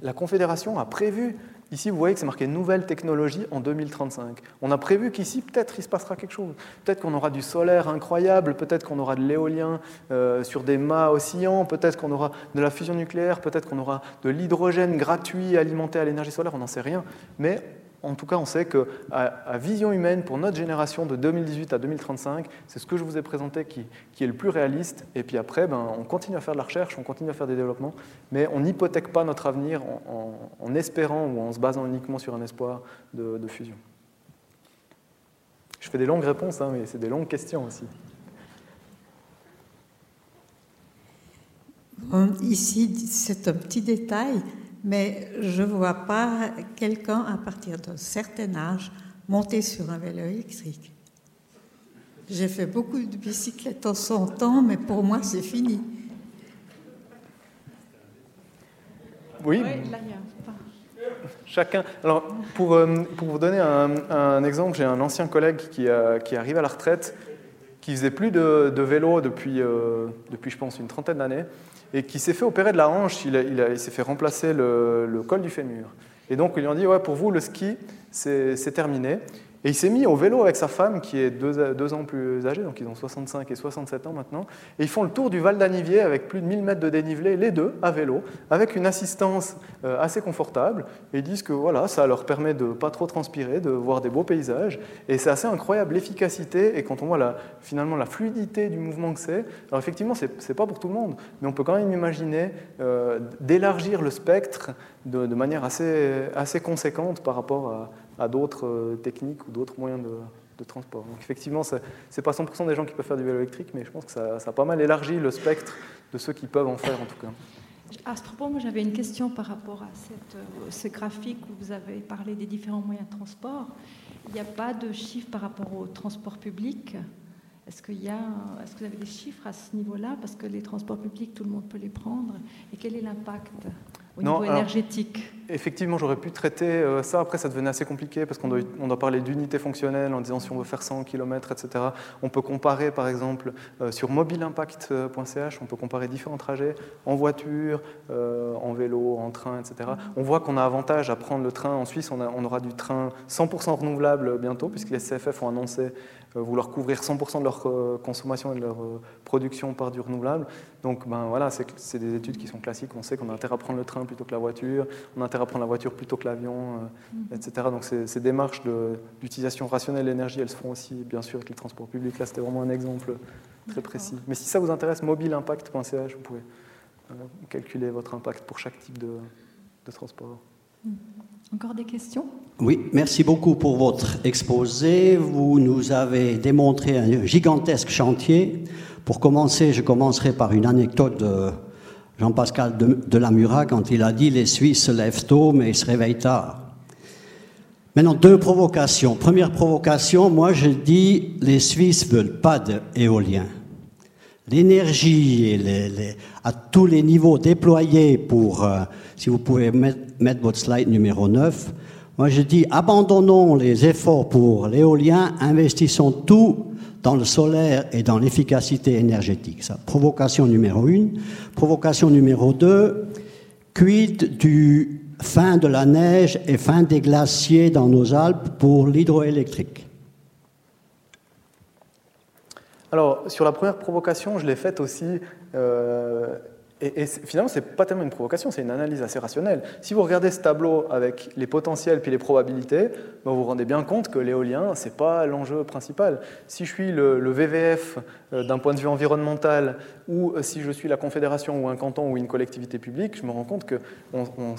la Confédération a prévu, ici vous voyez que c'est marqué nouvelle technologie en 2035. On a prévu qu'ici, peut-être, il se passera quelque chose. Peut-être qu'on aura du solaire incroyable, peut-être qu'on aura de l'éolien euh, sur des mâts oscillants, peut-être qu'on aura de la fusion nucléaire, peut-être qu'on aura de l'hydrogène gratuit alimenté à l'énergie solaire, on n'en sait rien. Mais en tout cas, on sait qu'à à vision humaine, pour notre génération de 2018 à 2035, c'est ce que je vous ai présenté qui, est le plus réaliste. Et puis après, ben, on continue à faire de la recherche, on continue à faire des développements, mais on n'hypothèque pas notre avenir en, espérant ou en se basant uniquement sur un espoir de fusion. Je fais des longues réponses, hein, mais c'est des longues questions aussi. ici, c'est un petit détail, mais je ne vois pas quelqu'un à partir d'un certain âge monter sur un vélo électrique. J'ai fait beaucoup de bicyclettes en son temps, mais pour moi, c'est fini. Oui. Chacun. Alors, pour, euh, pour vous donner un, exemple, j'ai un ancien collègue qui, qui, arrive à la retraite, qui faisait plus de, vélo depuis, euh, depuis, je pense, une trentaine d'années, et qui s'est fait opérer de la hanche. Il, s'est fait remplacer le, le, col du fémur. Et donc, ils lui ont dit Ouais, pour vous, le ski, c'est terminé. Et il s'est mis au vélo avec sa femme, qui est deux, ans plus âgée, donc ils ont 65 et 67 ans maintenant. Et ils font le tour du Val d'Anivier avec plus de 1000 mètres de dénivelé, les deux, à vélo, avec une assistance euh, assez confortable. Et ils disent que voilà, ça leur permet de pas trop transpirer, de voir des beaux paysages. Et c'est assez incroyable l'efficacité. Et quand on voit la, finalement la fluidité du mouvement que c'est, alors effectivement, ce n'est pas pour tout le monde, mais on peut quand même imaginer euh, d'élargir le spectre de, de, manière assez, assez conséquente par rapport à à d'autres euh, techniques ou d'autres moyens de, transport. Donc effectivement, ce n'est pas 100% des gens qui peuvent faire du vélo électrique, mais je pense que ça, a pas mal élargi le spectre de ceux qui peuvent en faire en tout cas. À ce propos, moi j'avais une question par rapport à cette, euh, ce graphique où vous avez parlé des différents moyens de transport. Il n'y a pas de chiffres par rapport au transport public est-ce, qu'il y a, est-ce que vous avez des chiffres à ce niveau-là? Parce que les transports publics, tout le monde peut les prendre. Et quel est l'impact? Au niveau énergétique Effectivement, j'aurais pu traiter euh, ça. Après, ça devenait assez compliqué parce qu'on doit, on doit parler d'unité fonctionnelle en disant si on veut faire 100 km, etc. On peut comparer, par exemple, euh, sur mobileimpact.ch, on peut comparer différents trajets en voiture, euh, en vélo, en train, etc. On voit qu'on a avantage à prendre le train. En Suisse, on, on aura du train 100% renouvelable bientôt, puisque les CFF ont annoncé vouloir couvrir 100% de leur consommation et de leur production par du renouvelable. Donc, ben, voilà, c'est des études qui sont classiques. On sait qu'on a intérêt à prendre le train plutôt que la voiture. On a à prendre la voiture plutôt que l'avion, euh, mhm. etc. Donc ces, démarches d'utilisation rationnelle de l'énergie, elles se font aussi bien sûr avec les transports publics. Là, c'était vraiment un exemple très précis. Mais si ça vous intéresse, mobileimpact.ch, vous pouvez euh, calculer votre impact pour chaque type de, transport. Mhm. Encore des questions? Oui, merci beaucoup pour votre exposé. Vous nous avez démontré un gigantesque chantier. Pour commencer, je commencerai par une anecdote de Jean-Pascal de, la Murat quand il a dit les Suisses se lèvent tôt mais ils se réveillent tard. Maintenant, deux provocations. Première provocation, moi je dis les Suisses veulent pas d'éolien. L'énergie et à tous les niveaux déployés pour, euh, si vous pouvez mettre, mettre, votre slide numéro 9, moi je dis abandonnons les efforts pour l'éolien, investissons tout dans le solaire et dans l'efficacité énergétique. Ça, provocation numéro une. Provocation numéro deux, quid du fin de la neige et fin des glaciers dans nos Alpes pour l'hydroélectrique Alors, sur la première provocation, je l'ai faite aussi euh, et, finalement, ce n'est pas tellement une provocation, c'est une analyse assez rationnelle. Si vous regardez ce tableau avec les potentiels puis les probabilités, ben, vous vous rendez bien compte que l'éolien, ce n'est pas l'enjeu principal. Si je suis le, VVF euh, d'un point de vue environnemental, ou si je suis la Confédération ou un canton ou une collectivité publique, je me rends compte qu'on on, on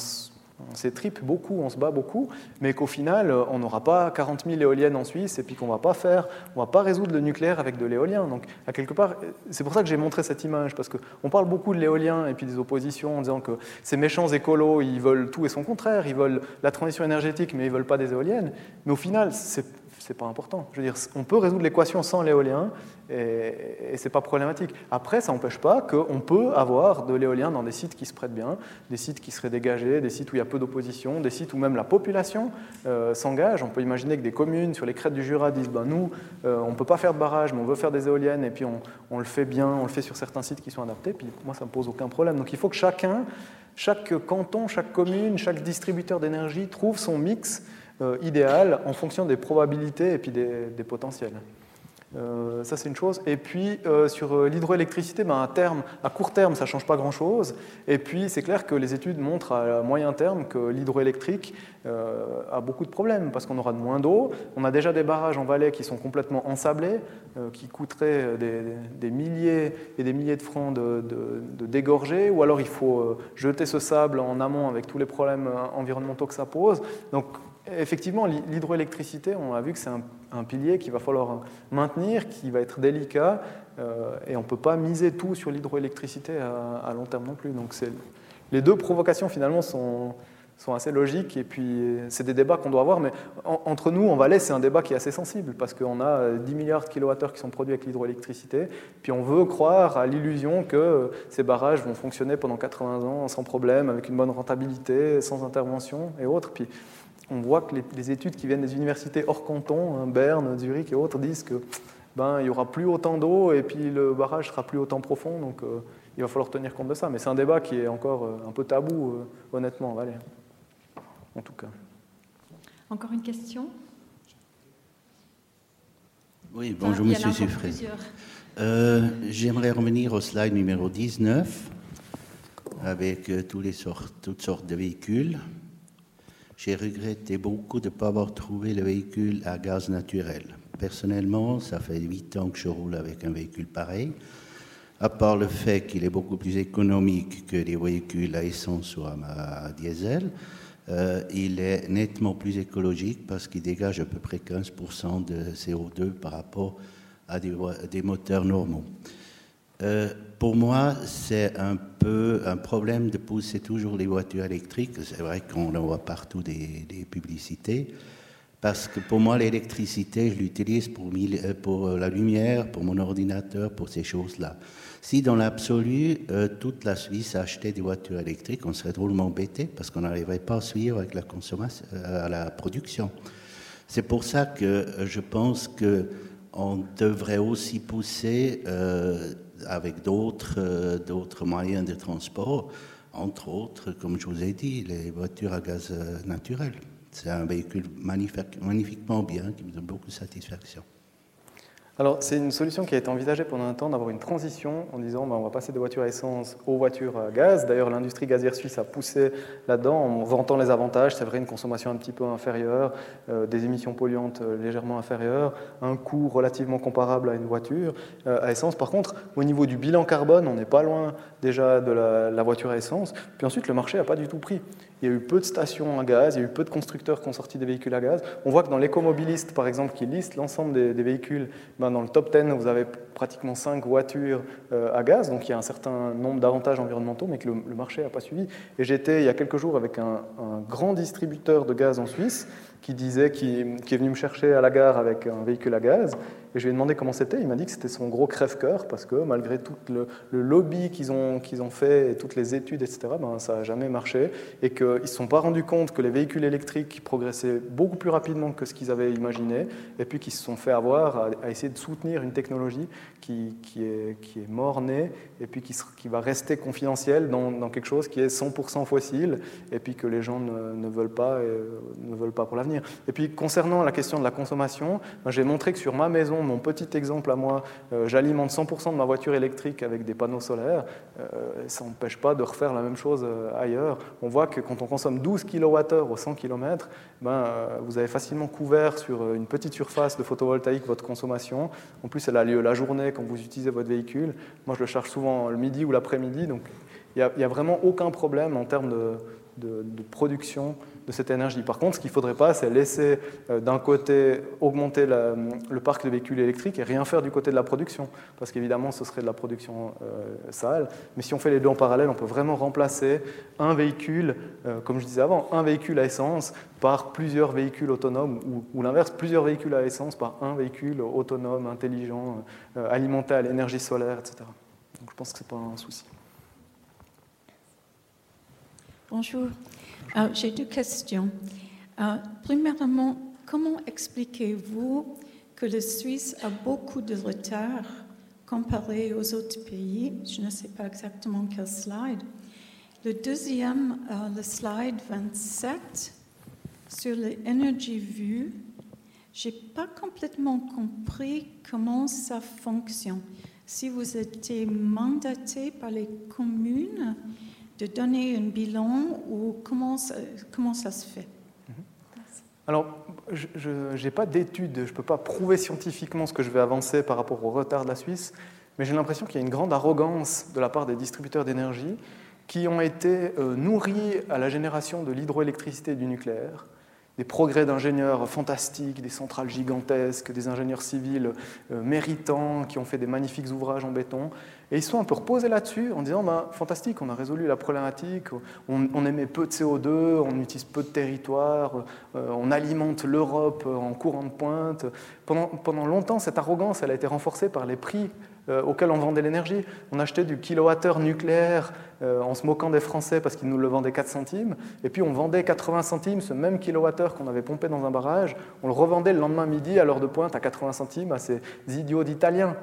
s'étripe beaucoup, on se bat beaucoup, mais qu'au final, on n'aura pas 40 000 éoliennes en Suisse et puis qu'on va pas faire, on va pas résoudre le nucléaire avec de l'éolien. Donc, à quelque part, c'est pour ça que j'ai montré cette image, parce qu'on parle beaucoup de l'éolien et puis des oppositions en disant que ces méchants écolos, ils veulent tout et son contraire, ils veulent la transition énergétique, mais ils veulent pas des éoliennes. Mais au final, c'est c'est pas important. Je veux dire, on peut résoudre l'équation sans l'éolien et, et c'est pas problématique. Après, ça n'empêche pas qu'on peut avoir de l'éolien dans des sites qui se prêtent bien, des sites qui seraient dégagés, des sites où il y a peu d'opposition, des sites où même la population euh, s'engage. On peut imaginer que des communes sur les crêtes du Jura disent ben, nous, euh, on ne peut pas faire de barrage, mais on veut faire des éoliennes et puis on, on, le fait bien, on le fait sur certains sites qui sont adaptés. Puis moi, ça ne me pose aucun problème. Donc il faut que chacun, chaque canton, chaque commune, chaque distributeur d'énergie trouve son mix euh, idéal en fonction des probabilités et puis des, potentiels. Euh, ça, c'est une chose. Et puis, euh, sur l'hydroélectricité, ben, à, court terme, ça ne change pas grand-chose. Et puis, c'est clair que les études montrent à moyen terme que l'hydroélectrique a beaucoup de problèmes parce qu'on aura de moins d'eau. On a déjà des barrages en vallée qui sont complètement ensablés, qui coûteraient des, milliers et des milliers de francs de, dégorger. Ou alors, il faut jeter ce sable en amont avec tous les problèmes environnementaux que ça pose. Donc, effectivement, l'hydroélectricité, on a vu que c'est un, pilier qu'il va falloir maintenir, qui va être délicat, euh, et on ne peut pas miser tout sur l'hydroélectricité à, long terme non plus. Donc les deux provocations finalement sont, assez logiques, et puis c'est des débats qu'on doit avoir, mais entre nous, en Valais, c'est un débat qui est assez sensible, parce qu'on a 10 milliards de kilowattheures qui sont produits avec l'hydroélectricité, puis on veut croire à l'illusion que ces barrages vont fonctionner pendant 80 ans sans problème, avec une bonne rentabilité, sans intervention et autres. Puis on voit que les, études qui viennent des universités hors canton, hein, Berne, Zurich et autres, disent que ben, il n'y aura plus autant d'eau et puis le barrage sera plus autant profond. Donc euh, il va falloir tenir compte de ça. Mais c'est un débat qui est encore euh, un peu tabou, euh, honnêtement, allez. en tout cas. Encore une question? Oui, bonjour Monsieur Suffré. J'aimerais revenir au slide numéro 19 avec tous les sortes, toutes sortes de véhicules. J'ai regretté beaucoup de ne pas avoir trouvé le véhicule à gaz naturel. Personnellement, ça fait 8 ans que je roule avec un véhicule pareil. À part le fait qu'il est beaucoup plus économique que les véhicules à essence ou à diesel, euh, il est nettement plus écologique parce qu'il dégage à peu près 15% de CO2 par rapport à des moteurs normaux. Euh, pour moi, c'est un un problème de pousser toujours les voitures électriques. C'est vrai qu'on en voit partout des, publicités. Parce que pour moi, l'électricité, je l'utilise pour, euh, pour, la lumière, pour mon ordinateur, pour ces choses-là. Si dans l'absolu, euh, toute la Suisse achetait des voitures électriques, on serait drôlement embêté parce qu'on n'arriverait pas à suivre avec la consommation, la production. C'est pour ça que je pense que on devrait aussi pousser avec d'autres euh, d'autres moyens de transport, entre autres, comme je vous ai dit, les voitures à gaz euh, naturel. C'est un véhicule magnifiquement bien qui me donne beaucoup de satisfaction. Alors, c'est une solution qui a été envisagée pendant un temps d'avoir une transition en disant bah, on va passer des voitures à essence aux voitures à gaz. D'ailleurs, l'industrie gazière suisse a poussé là-dedans en vantant les avantages. C'est vrai, une consommation un petit peu inférieure, euh, des émissions polluantes euh, légèrement inférieures, un coût relativement comparable à une voiture euh, à essence. Par contre, au niveau du bilan carbone, on n'est pas loin déjà de la, la, voiture à essence. Puis ensuite, le marché n'a pas du tout pris. Il y a eu peu de stations à gaz, il y a eu peu de constructeurs qui ont sorti des véhicules à gaz. On voit que dans l'écomobiliste, par exemple, qui liste l'ensemble des, véhicules, ben dans le top 10, vous avez pratiquement 5 voitures euh, à gaz, donc il y a un certain nombre d'avantages environnementaux, mais que le, marché n'a pas suivi. Et j'étais il y a quelques jours avec un, grand distributeur de gaz en Suisse qui disait, qui, est venu me chercher à la gare avec un véhicule à gaz. Et je lui ai demandé comment c'était. Il m'a dit que c'était son gros crève-cœur parce que malgré tout le, lobby qu'ils ont, ont fait et toutes les études, etc., ben, ça n'a jamais marché. Et qu'ils ne se sont pas rendus compte que les véhicules électriques progressaient beaucoup plus rapidement que ce qu'ils avaient imaginé. Et puis qu'ils se sont fait avoir à, essayer de soutenir une technologie qui est mort-née et puis qui, va rester confidentielle dans, quelque chose qui est 100% fossile et puis que les gens ne, veulent, pas, et, ne veulent pas pour l'avenir. Et puis concernant la question de la consommation, j'ai montré que sur ma maison, mon petit exemple à moi, euh, j'alimente 100% de ma voiture électrique avec des panneaux solaires. Euh, ça n'empêche pas de refaire la même chose euh, ailleurs. On voit que quand on consomme 12 kWh au 100 km, ben, vous avez facilement couvert sur une petite surface de photovoltaïque votre consommation. En plus, elle a lieu la journée quand vous utilisez votre véhicule. Moi, je le charge souvent le midi ou l'après-midi. Donc, il n'y a, vraiment aucun problème en termes de, production de cette énergie. Par contre, ce qu'il ne faudrait pas, c'est laisser euh, d'un côté augmenter le parc de véhicules électriques et rien faire du côté de la production, parce qu'évidemment, ce serait de la production euh, sale. Mais si on fait les deux en parallèle, on peut vraiment remplacer un véhicule, euh, comme je disais avant, un véhicule à essence par plusieurs véhicules autonomes, ou, l'inverse, plusieurs véhicules à essence par un véhicule autonome, intelligent, alimenté à l'énergie solaire, etc. Donc je pense que ce n'est pas un souci. Bonjour. Euh, j'ai deux questions. Euh, premièrement, comment expliquez-vous que la Suisse a beaucoup de retard comparé aux autres pays? Je ne sais pas exactement quel slide. Le deuxième, euh, le slide 27, sur l'énergie vue, je n'ai pas complètement compris comment ça fonctionne. Si vous étiez mandaté par les communes, de donner un bilan ou comment ça, se fait? Alors, je n'ai pas d'études, je ne peux pas prouver scientifiquement ce que je vais avancer par rapport au retard de la Suisse, mais j'ai l'impression qu'il y a une grande arrogance de la part des distributeurs d'énergie qui ont été euh, nourris à la génération de l'hydroélectricité et du nucléaire des progrès d'ingénieurs fantastiques, des centrales gigantesques, des ingénieurs civils euh, méritants qui ont fait des magnifiques ouvrages en béton. Et ils sont un peu reposés là-dessus en disant bah, fantastique, on a résolu la problématique, on, émet peu de CO2, on utilise peu de territoire, euh, on alimente l'Europe en courant de pointe. Pendant, pendant longtemps, cette arrogance elle a été renforcée par les prix euh, auquel on vendait l'énergie. On achetait du kilowattheure nucléaire euh, en se moquant des Français parce qu'ils nous le vendaient 4 centimes, et puis on vendait 80 centimes ce même kilowattheure qu'on avait pompé dans un barrage, on le revendait le lendemain midi à l'heure de pointe à 80 centimes à ces idiots d'Italiens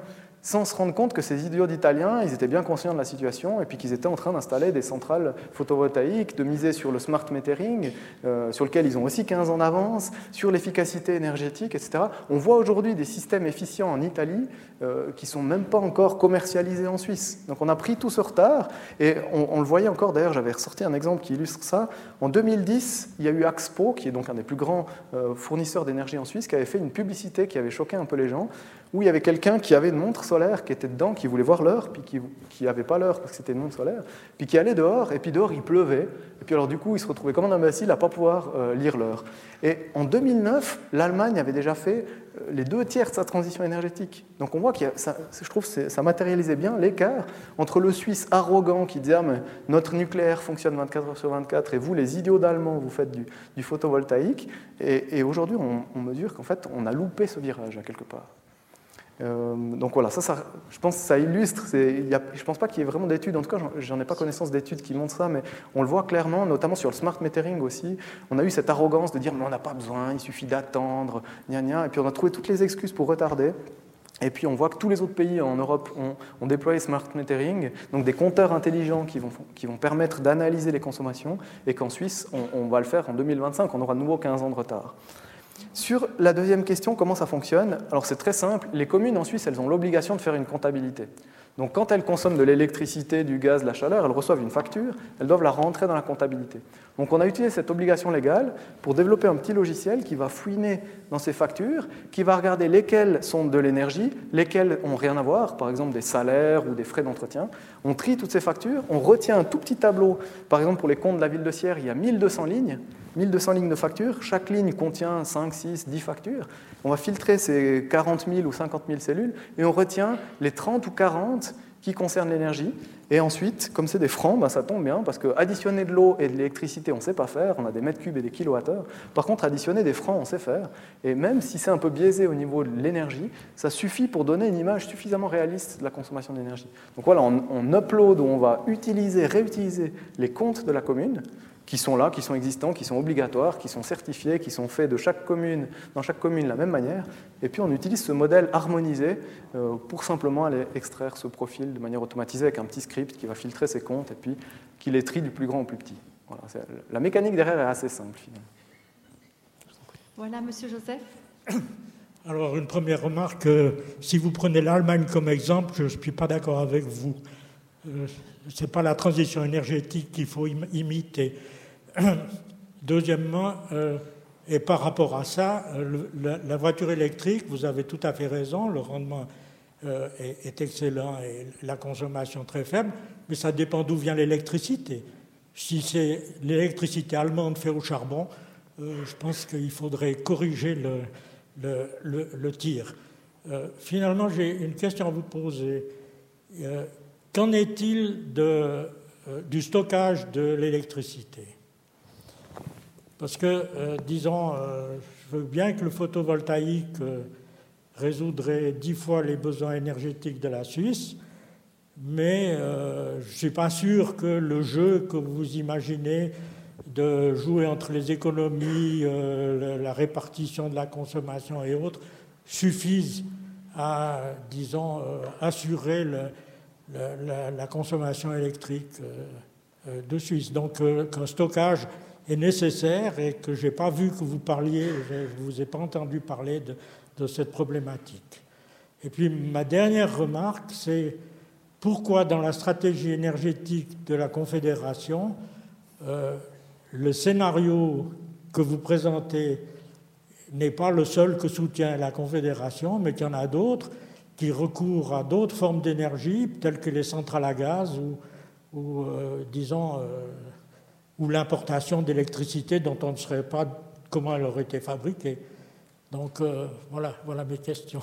sans se rendre compte que ces idiots d'Italiens, ils étaient bien conscients de la situation et puis qu'ils étaient en train d'installer des centrales photovoltaïques, de miser sur le smart metering, euh, sur lequel ils ont aussi 15 ans d'avance, sur l'efficacité énergétique, etc. On voit aujourd'hui des systèmes efficients en Italie euh, qui ne sont même pas encore commercialisés en Suisse. Donc on a pris tout ce retard et on, le voyait encore, d'ailleurs j'avais ressorti un exemple qui illustre ça. En 2010, il y a eu Axpo, qui est donc un des plus grands euh, fournisseurs d'énergie en Suisse, qui avait fait une publicité qui avait choqué un peu les gens, où il y avait quelqu'un qui avait une montre qui était dedans, qui voulait voir l'heure, puis qui n'avait pas l'heure parce que c'était montre solaire, puis qui allait dehors, et puis dehors il pleuvait, et puis alors du coup il se retrouvait comme un imbécile à ne pas pouvoir euh, lire l'heure. Et en 2009, l'Allemagne avait déjà fait euh, les deux tiers de sa transition énergétique. Donc on voit que je trouve que ça matérialisait bien l'écart entre le Suisse arrogant qui disait ah, mais notre nucléaire fonctionne 24 heures sur 24 et vous les idiots d'Allemands vous faites du, photovoltaïque et, aujourd'hui on, on mesure qu'en fait on a loupé ce virage à quelque part. Euh, donc voilà, ça, je pense que ça illustre. je ne pense pas qu'il y ait vraiment d'études, en tout cas, j'en ai pas connaissance d'études qui montrent ça, mais on le voit clairement, notamment sur le smart metering aussi. On a eu cette arrogance de dire mais on n'a pas besoin, il suffit d'attendre, gna gna, et puis on a trouvé toutes les excuses pour retarder. Et puis on voit que tous les autres pays en Europe ont, déployé smart metering, donc des compteurs intelligents qui vont, qui vont permettre d'analyser les consommations, et qu'en Suisse, on, on va le faire en 2025, on aura de nouveau 15 ans de retard. Sur la deuxième question, comment ça fonctionne? Alors c'est très simple, les communes en Suisse, elles ont l'obligation de faire une comptabilité. Donc quand elles consomment de l'électricité, du gaz, de la chaleur, elles reçoivent une facture, elles doivent la rentrer dans la comptabilité. Donc on a utilisé cette obligation légale pour développer un petit logiciel qui va fouiner dans ces factures, qui va regarder lesquelles sont de l'énergie, lesquelles n'ont rien à voir, par exemple des salaires ou des frais d'entretien. On trie toutes ces factures, on retient un tout petit tableau, par exemple pour les comptes de la ville de Sierre, il y a 1200 lignes, 1200 lignes de factures, chaque ligne contient 5, 6, 10 factures. On va filtrer ces 40 000 ou 50 000 cellules et on retient les 30 ou 40 qui concernent l'énergie. Et ensuite, comme c'est des francs, ben ça tombe bien parce que additionner de l'eau et de l'électricité, on ne sait pas faire. On a des mètres cubes et des kilowattheures. Par contre, additionner des francs, on sait faire. Et même si c'est un peu biaisé au niveau de l'énergie, ça suffit pour donner une image suffisamment réaliste de la consommation d'énergie. Donc voilà, on, on upload où on va utiliser, réutiliser les comptes de la commune qui sont là, qui sont existants, qui sont obligatoires, qui sont certifiés, qui sont faits de chaque commune, dans chaque commune de la même manière. Et puis on utilise ce modèle harmonisé euh, pour simplement aller extraire ce profil de manière automatisée avec un petit script qui va filtrer ses comptes et puis qui les trie du plus grand au plus petit. Voilà, la mécanique derrière est assez simple finalement. Voilà, Monsieur Joseph. Alors, une première remarque, euh, si vous prenez l'Allemagne comme exemple, je ne suis pas d'accord avec vous. Euh, Ce n'est pas la transition énergétique qu'il faut imiter. Deuxièmement, euh, et par rapport à ça, euh, la, voiture électrique, vous avez tout à fait raison, le rendement euh, est, excellent et la consommation très faible, mais ça dépend d'où vient l'électricité. Si c'est l'électricité allemande faite au charbon, je pense qu'il faudrait corriger le tir. finalement, j'ai une question à vous poser. Qu'en est-il du stockage de l'électricité? Parce que, euh, disons, euh, je veux bien que le photovoltaïque euh, résoudrait dix fois les besoins énergétiques de la Suisse, mais je ne suis pas sûr que le jeu que vous imaginez de jouer entre les économies, la répartition de la consommation et autres suffise à, disons, assurer la, consommation électrique de Suisse. Donc, qu'un stockage est nécessaire et que je n'ai pas vu que vous parliez, je ne vous ai pas entendu parler de, cette problématique. Et puis ma dernière remarque, c'est pourquoi dans la stratégie énergétique de la Confédération, euh, le scénario que vous présentez n'est pas le seul que soutient la Confédération, mais qu'il y en a d'autres qui recourent à d'autres formes d'énergie, telles que les centrales à gaz ou, euh, disons, euh, ou l'importation d'électricité dont on ne serait pas comment elle aurait été fabriquée. Donc voilà, voilà mes questions.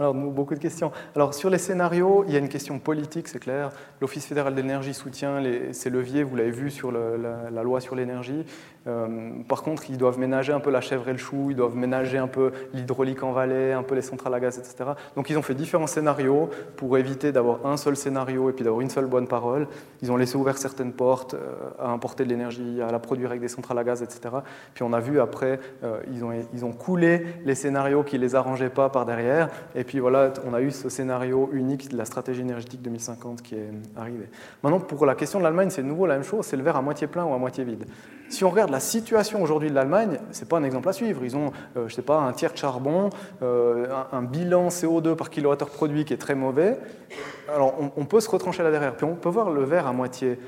Alors, beaucoup de questions. Alors, sur les scénarios, il y a une question politique, c'est clair. L'Office fédéral d'énergie soutient les, ces leviers, vous l'avez vu sur la, loi sur l'énergie. Euh, par contre, ils doivent ménager un peu la chèvre et le chou, ils doivent ménager un peu l'hydraulique en vallée, un peu les centrales à gaz, etc. Donc, ils ont fait différents scénarios pour éviter d'avoir un seul scénario et puis d'avoir une seule bonne parole. Ils ont laissé ouvert certaines portes euh, à importer de l'énergie, à la produire avec des centrales à gaz, etc. Puis, on a vu après, euh, ils, ont, ils ont coulé les scénarios qui ne les arrangeaient pas par derrière. Et puis voilà, on a eu ce scénario unique de la stratégie énergétique 2050 qui est arrivé. Maintenant, pour la question de l'Allemagne, c'est nouveau la même chose, c'est le verre à moitié plein ou à moitié vide. Si on regarde la situation aujourd'hui de l'Allemagne, ce n'est pas un exemple à suivre. Ils ont, euh, je sais pas, un tiers de charbon, euh, un, bilan CO2 par kilowattheure produit qui est très mauvais. Alors, on, on peut se retrancher là derrière. Puis on peut voir le verre à moitié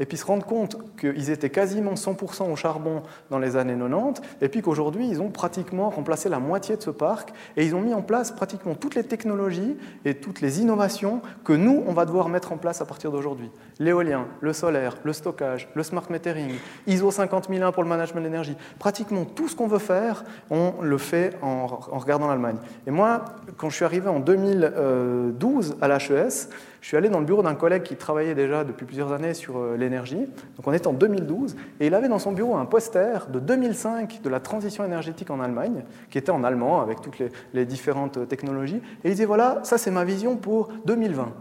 et puis se rendre compte qu'ils étaient quasiment 100% au charbon dans les années 90, et puis qu'aujourd'hui, ils ont pratiquement remplacé la moitié de ce parc, et ils ont mis en place pratiquement toutes les technologies et toutes les innovations que nous, on va devoir mettre en place à partir d'aujourd'hui. L'éolien, le solaire, le stockage, le smart metering, ISO 50001 pour le management de l'énergie. Pratiquement tout ce qu'on veut faire, on le fait en, en regardant l'Allemagne. Et moi, quand je suis arrivé en 2012 à l'HES, je suis allé dans le bureau d'un collègue qui travaillait déjà depuis plusieurs années sur euh, l'énergie. Donc on est en 2012 et il avait dans son bureau un poster de 2005 de la transition énergétique en Allemagne, qui était en allemand avec toutes les, les différentes technologies. Et il disait voilà, ça c'est ma vision pour 2020.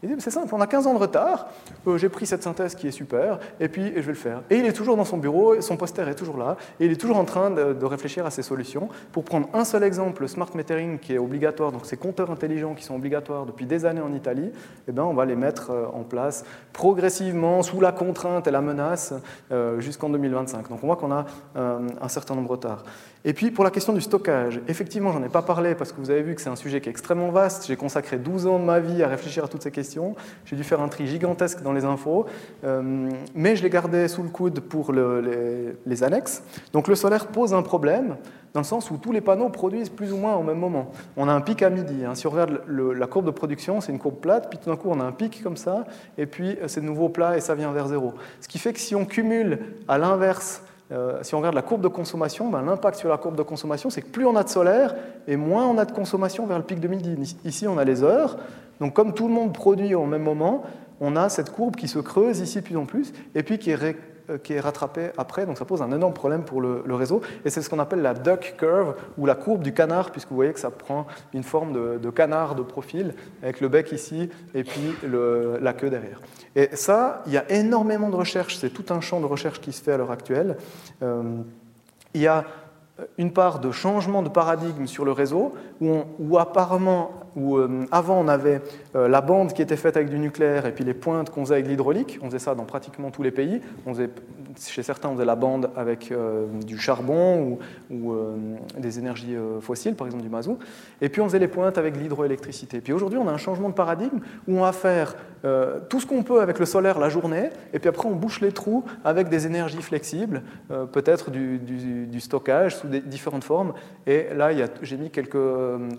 Il dit, c'est simple, on a 15 ans de retard, euh, j'ai pris cette synthèse qui est super, et puis je vais le faire. Et il est toujours dans son bureau, son poster est toujours là, et il est toujours en train de, réfléchir à ses solutions. Pour prendre un seul exemple, le smart metering qui est obligatoire, donc ces compteurs intelligents qui sont obligatoires depuis des années en Italie, eh ben, on va les mettre euh, en place progressivement, sous la contrainte et la menace, euh, jusqu'en 2025. Donc on voit qu'on a un certain nombre de retards. Et puis pour la question du stockage, effectivement, j'en ai pas parlé parce que vous avez vu que c'est un sujet qui est extrêmement vaste. J'ai consacré 12 ans de ma vie à réfléchir à toutes ces questions. J'ai dû faire un tri gigantesque dans les infos, euh, mais je les gardais sous le coude pour les, annexes. Donc le solaire pose un problème dans le sens où tous les panneaux produisent plus ou moins au même moment. On a un pic à midi. Hein. Si on regarde la courbe de production, c'est une courbe plate, puis tout d'un coup on a un pic comme ça, et puis c'est de nouveau plat et ça vient vers zéro. Ce qui fait que si on cumule à l'inverse euh, si on regarde la courbe de consommation, ben, l'impact sur la courbe de consommation, c'est que plus on a de solaire, et moins on a de consommation vers le pic 2010. Ici, on a les heures. Donc, comme tout le monde produit au même moment, on a cette courbe qui se creuse ici de plus en plus, et puis qui est euh, qui est rattrapé après, donc ça pose un énorme problème pour le, réseau, et c'est ce qu'on appelle la duck curve, ou la courbe du canard, puisque vous voyez que ça prend une forme de, canard de profil, avec le bec ici, et puis la queue derrière. Et ça, il y a énormément de recherches, c'est tout un champ de recherche qui se fait à l'heure actuelle. Euh, il y a une part de changement de paradigme sur le réseau, où, apparemment, où euh, avant on avait euh, la bande qui était faite avec du nucléaire et puis les pointes qu'on faisait avec l'hydraulique, on faisait ça dans pratiquement tous les pays, chez certains on faisait la bande avec euh, du charbon ou, des énergies fossiles, par exemple du mazout, et puis on faisait les pointes avec l'hydroélectricité. Puis aujourd'hui on a un changement de paradigme où on va faire tout ce qu'on peut avec le solaire la journée, et puis après on bouche les trous avec des énergies flexibles, peut-être du, stockage, des différentes formes. Et là, j'ai mis quelques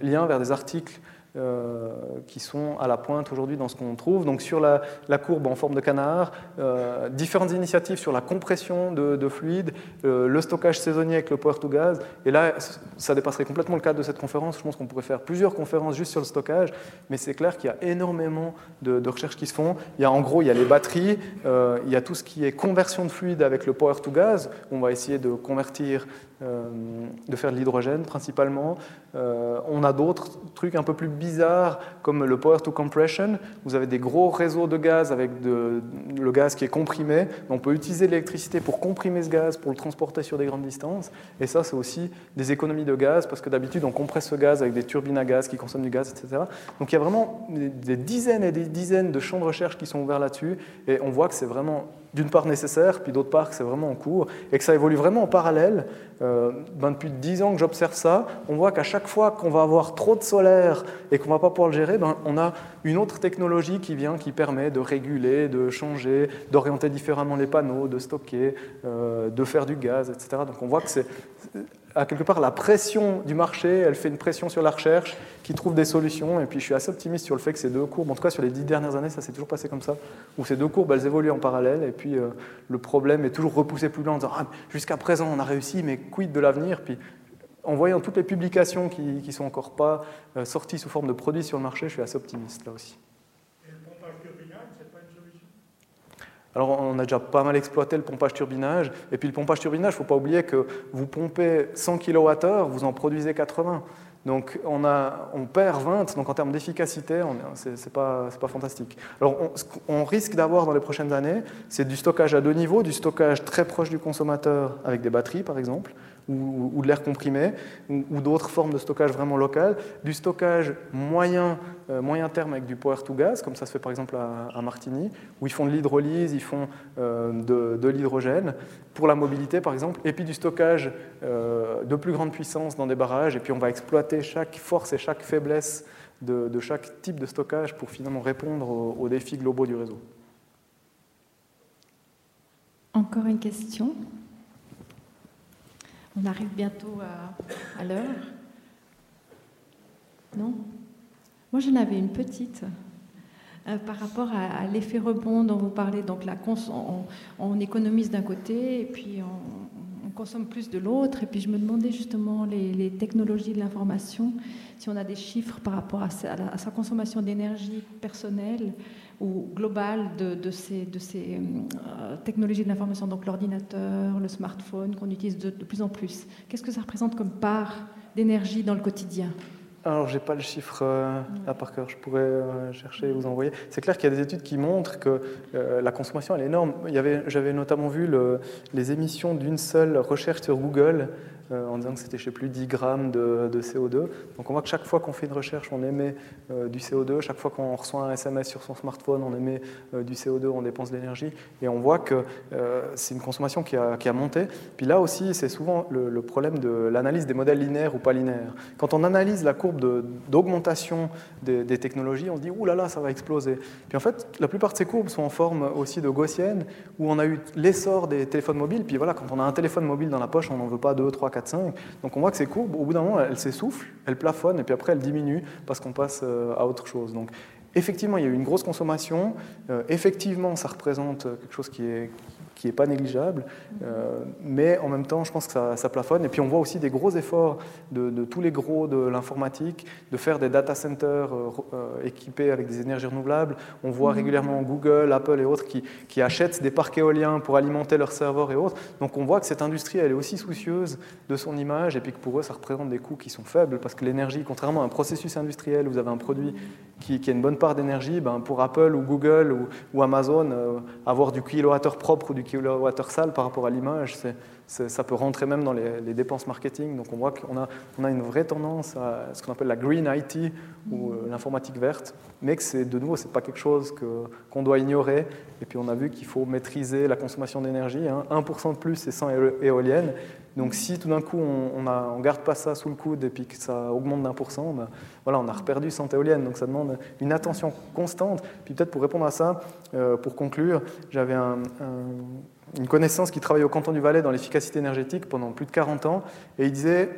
liens vers des articles euh, qui sont à la pointe aujourd'hui dans ce qu'on trouve. Donc sur la, courbe en forme de canard, euh, différentes initiatives sur la compression de, fluides, le stockage saisonnier avec le power to gaz. Et là, ça dépasserait complètement le cadre de cette conférence. Je pense qu'on pourrait faire plusieurs conférences juste sur le stockage, mais c'est clair qu'il y a énormément de, de, recherches qui se font. Il y a en gros, il y a les batteries, il y a tout ce qui est conversion de fluide avec le power to gaz. On va essayer de convertir euh, de faire de l'hydrogène principalement. Euh, on a d'autres trucs un peu plus bizarres comme le power to compression. Vous avez des gros réseaux de gaz avec le gaz qui est comprimé. On peut utiliser l'électricité pour comprimer ce gaz, pour le transporter sur des grandes distances. Et ça, c'est aussi des économies de gaz parce que d'habitude, on compresse ce gaz avec des turbines à gaz qui consomment du gaz, etc. Donc il y a vraiment des dizaines et des dizaines de champs de recherche qui sont ouverts là-dessus. Et on voit que c'est vraiment d'une part nécessaire, puis d'autre part que c'est vraiment en cours, et que ça évolue vraiment en parallèle. Euh, ben depuis 10 ans que j'observe ça, on voit qu'à chaque fois qu'on va avoir trop de solaire et qu'on va pas pouvoir le gérer, ben, on a une autre technologie qui vient, qui permet de réguler, de changer, d'orienter différemment les panneaux, de stocker, euh, de faire du gaz, etc. Donc on voit que c'est à quelque part la pression du marché, elle fait une pression sur la recherche qui trouve des solutions. Et puis je suis assez optimiste sur le fait que ces deux courbes, en tout cas sur les dix dernières années, ça s'est toujours passé comme ça, où ces deux courbes, elles évoluent en parallèle. Et puis euh, le problème est toujours repoussé plus loin en disant ah, jusqu'à présent on a réussi, mais quid de l'avenir? Puis en voyant toutes les publications qui ne sont encore pas euh, sorties sous forme de produits sur le marché, je suis assez optimiste là aussi. Alors on a déjà pas mal exploité le pompage turbinage. Et puis le pompage turbinage, il ne faut pas oublier que vous pompez 100 kWh, vous en produisez 80. Donc on, a, on perd 20, donc en termes d'efficacité, ce n'est pas, pas, fantastique. Alors on, ce qu'on risque d'avoir dans les prochaines années, c'est du stockage à deux niveaux, du stockage très proche du consommateur avec des batteries par exemple, ou, de l'air comprimé, ou, d'autres formes de stockage vraiment local, du stockage moyen, euh, moyen terme avec du power to gas, comme ça se fait par exemple à, Martigny, où ils font de l'hydrolyse, ils font euh, de, l'hydrogène, pour la mobilité par exemple, et puis du stockage euh, de plus grande puissance dans des barrages, et puis on va exploiter chaque force et chaque faiblesse de, chaque type de stockage pour finalement répondre aux défis globaux du réseau. Encore une question on arrive bientôt à, l'heure. Non? Moi, j'en avais une petite. Euh, par rapport à, l'effet rebond dont vous parlez, donc on, économise d'un côté et puis on, consomme plus de l'autre. Et puis je me demandais justement les, technologies de l'information, si on a des chiffres par rapport à sa consommation d'énergie personnelle ou globale de, ces, euh, technologies de l'information, donc l'ordinateur, le smartphone qu'on utilise de, plus en plus. Qu'est-ce que ça représente comme part d'énergie dans le quotidien? Alors, je n'ai pas le chiffre euh, là par cœur, je pourrais euh, chercher et vous envoyer. C'est clair qu'il y a des études qui montrent que la consommation elle est énorme. J'avais notamment vu le, les émissions d'une seule recherche sur Google euh, en disant que c'était, je sais plus, 10 grammes de, CO2. Donc on voit que chaque fois qu'on fait une recherche, on émet euh, du CO2. Chaque fois qu'on reçoit un SMS sur son smartphone, on émet euh, du CO2, on dépense de l'énergie. Et on voit que c'est une consommation qui a, qui a, monté. Puis là aussi, c'est souvent le, problème de l'analyse des modèles linéaires ou pas linéaires. Quand on analyse la courbe d'augmentation des, des, technologies, on se dit, ouh là là, ça va exploser. Puis en fait, la plupart de ces courbes sont en forme aussi de gaussienne, où on a eu l'essor des téléphones mobiles. Puis voilà, quand on a un téléphone mobile dans la poche, on n'en veut pas 2, 3, 4 donc on voit que ces courbes, au bout d'un moment, elles s'essoufflent, elles plafonnent, et puis après elles diminuent parce qu'on passe euh, à autre chose. Donc effectivement, il y a eu une grosse consommation. Euh, effectivement, ça représente quelque chose qui est, qui n'est pas négligeable, euh, mais en même temps, je pense que ça, plafonne. Et puis on voit aussi des gros efforts de, tous les gros de l'informatique, de faire des data centers euh, euh, équipés avec des énergies renouvelables. On voit mhm. régulièrement Google, Apple et autres qui, qui, achètent des parcs éoliens pour alimenter leurs serveurs et autres. Donc on voit que cette industrie, elle est aussi soucieuse de son image, et puis que pour eux, ça représente des coûts qui sont faibles, parce que l'énergie, contrairement à un processus industriel où vous avez un produit qui, qui a une bonne part d'énergie, ben pour Apple ou Google ou, Amazon, avoir du kilowattheure propre ou du sale par rapport à l'image, ça peut rentrer même dans les, dépenses marketing. Donc on voit qu'on a, on a une vraie tendance à ce qu'on appelle la green IT ou euh, l'informatique verte, mais que c'est de nouveau, c'est pas quelque chose qu'on doit ignorer. Et puis on a vu qu'il faut maîtriser la consommation d'énergie. 1% hein. de plus, c'est 100 éoliennes. Donc si tout d'un coup on ne garde pas ça sous le coude et puis que ça augmente d'un pour cent, ben, voilà, on a reperdu 100 éoliennes. Donc ça demande une attention constante. Puis peut-être pour répondre à ça, euh, pour conclure, j'avais une connaissance qui travaillait au canton du Valais dans l'efficacité énergétique pendant plus de 40 ans et il disait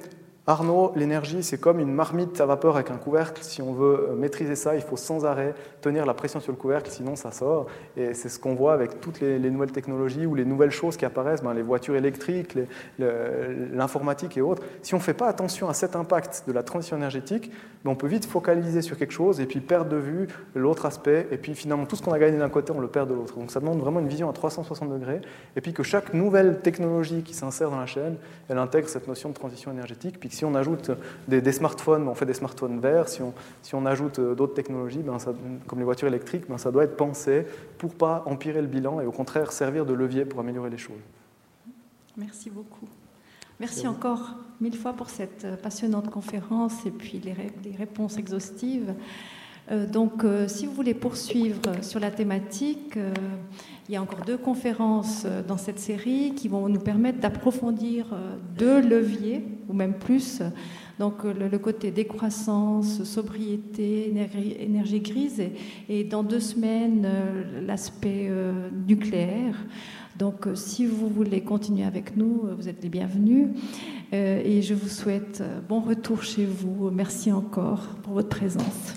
Arnaud, l'énergie, c'est comme une marmite à vapeur avec un couvercle. Si on veut euh, maîtriser ça, il faut sans arrêt tenir la pression sur le couvercle, sinon ça sort. Et c'est ce qu'on voit avec toutes les, nouvelles technologies ou les nouvelles choses qui apparaissent, ben, les voitures électriques, l'informatique et autres. Si on ne fait pas attention à cet impact de la transition énergétique, ben, on peut vite focaliser sur quelque chose et puis perdre de vue l'autre aspect. Et puis finalement, tout ce qu'on a gagné d'un côté, on le perd de l'autre. Donc ça demande vraiment une vision à 360 degrés. Et puis que chaque nouvelle technologie qui s'insère dans la chaîne, elle intègre cette notion de transition énergétique. Si on ajoute des, smartphones, on fait des smartphones verts. Si on, ajoute euh, d'autres technologies, ben comme les voitures électriques, ben ça doit être pensé pour pas empirer le bilan et au contraire servir de levier pour améliorer les choses. Merci beaucoup. Merci encore mille fois pour cette euh, passionnante conférence et puis les, les réponses exhaustives. Euh, donc, si vous voulez poursuivre sur la thématique, Il y a encore deux conférences dans cette série qui vont nous permettre d'approfondir deux leviers, ou même plus, donc le, côté décroissance, sobriété, énergie, grise, et, dans deux semaines, l'aspect nucléaire. Donc si vous voulez continuer avec nous, vous êtes les bienvenus. et je vous souhaite bon retour chez vous. Merci encore pour votre présence.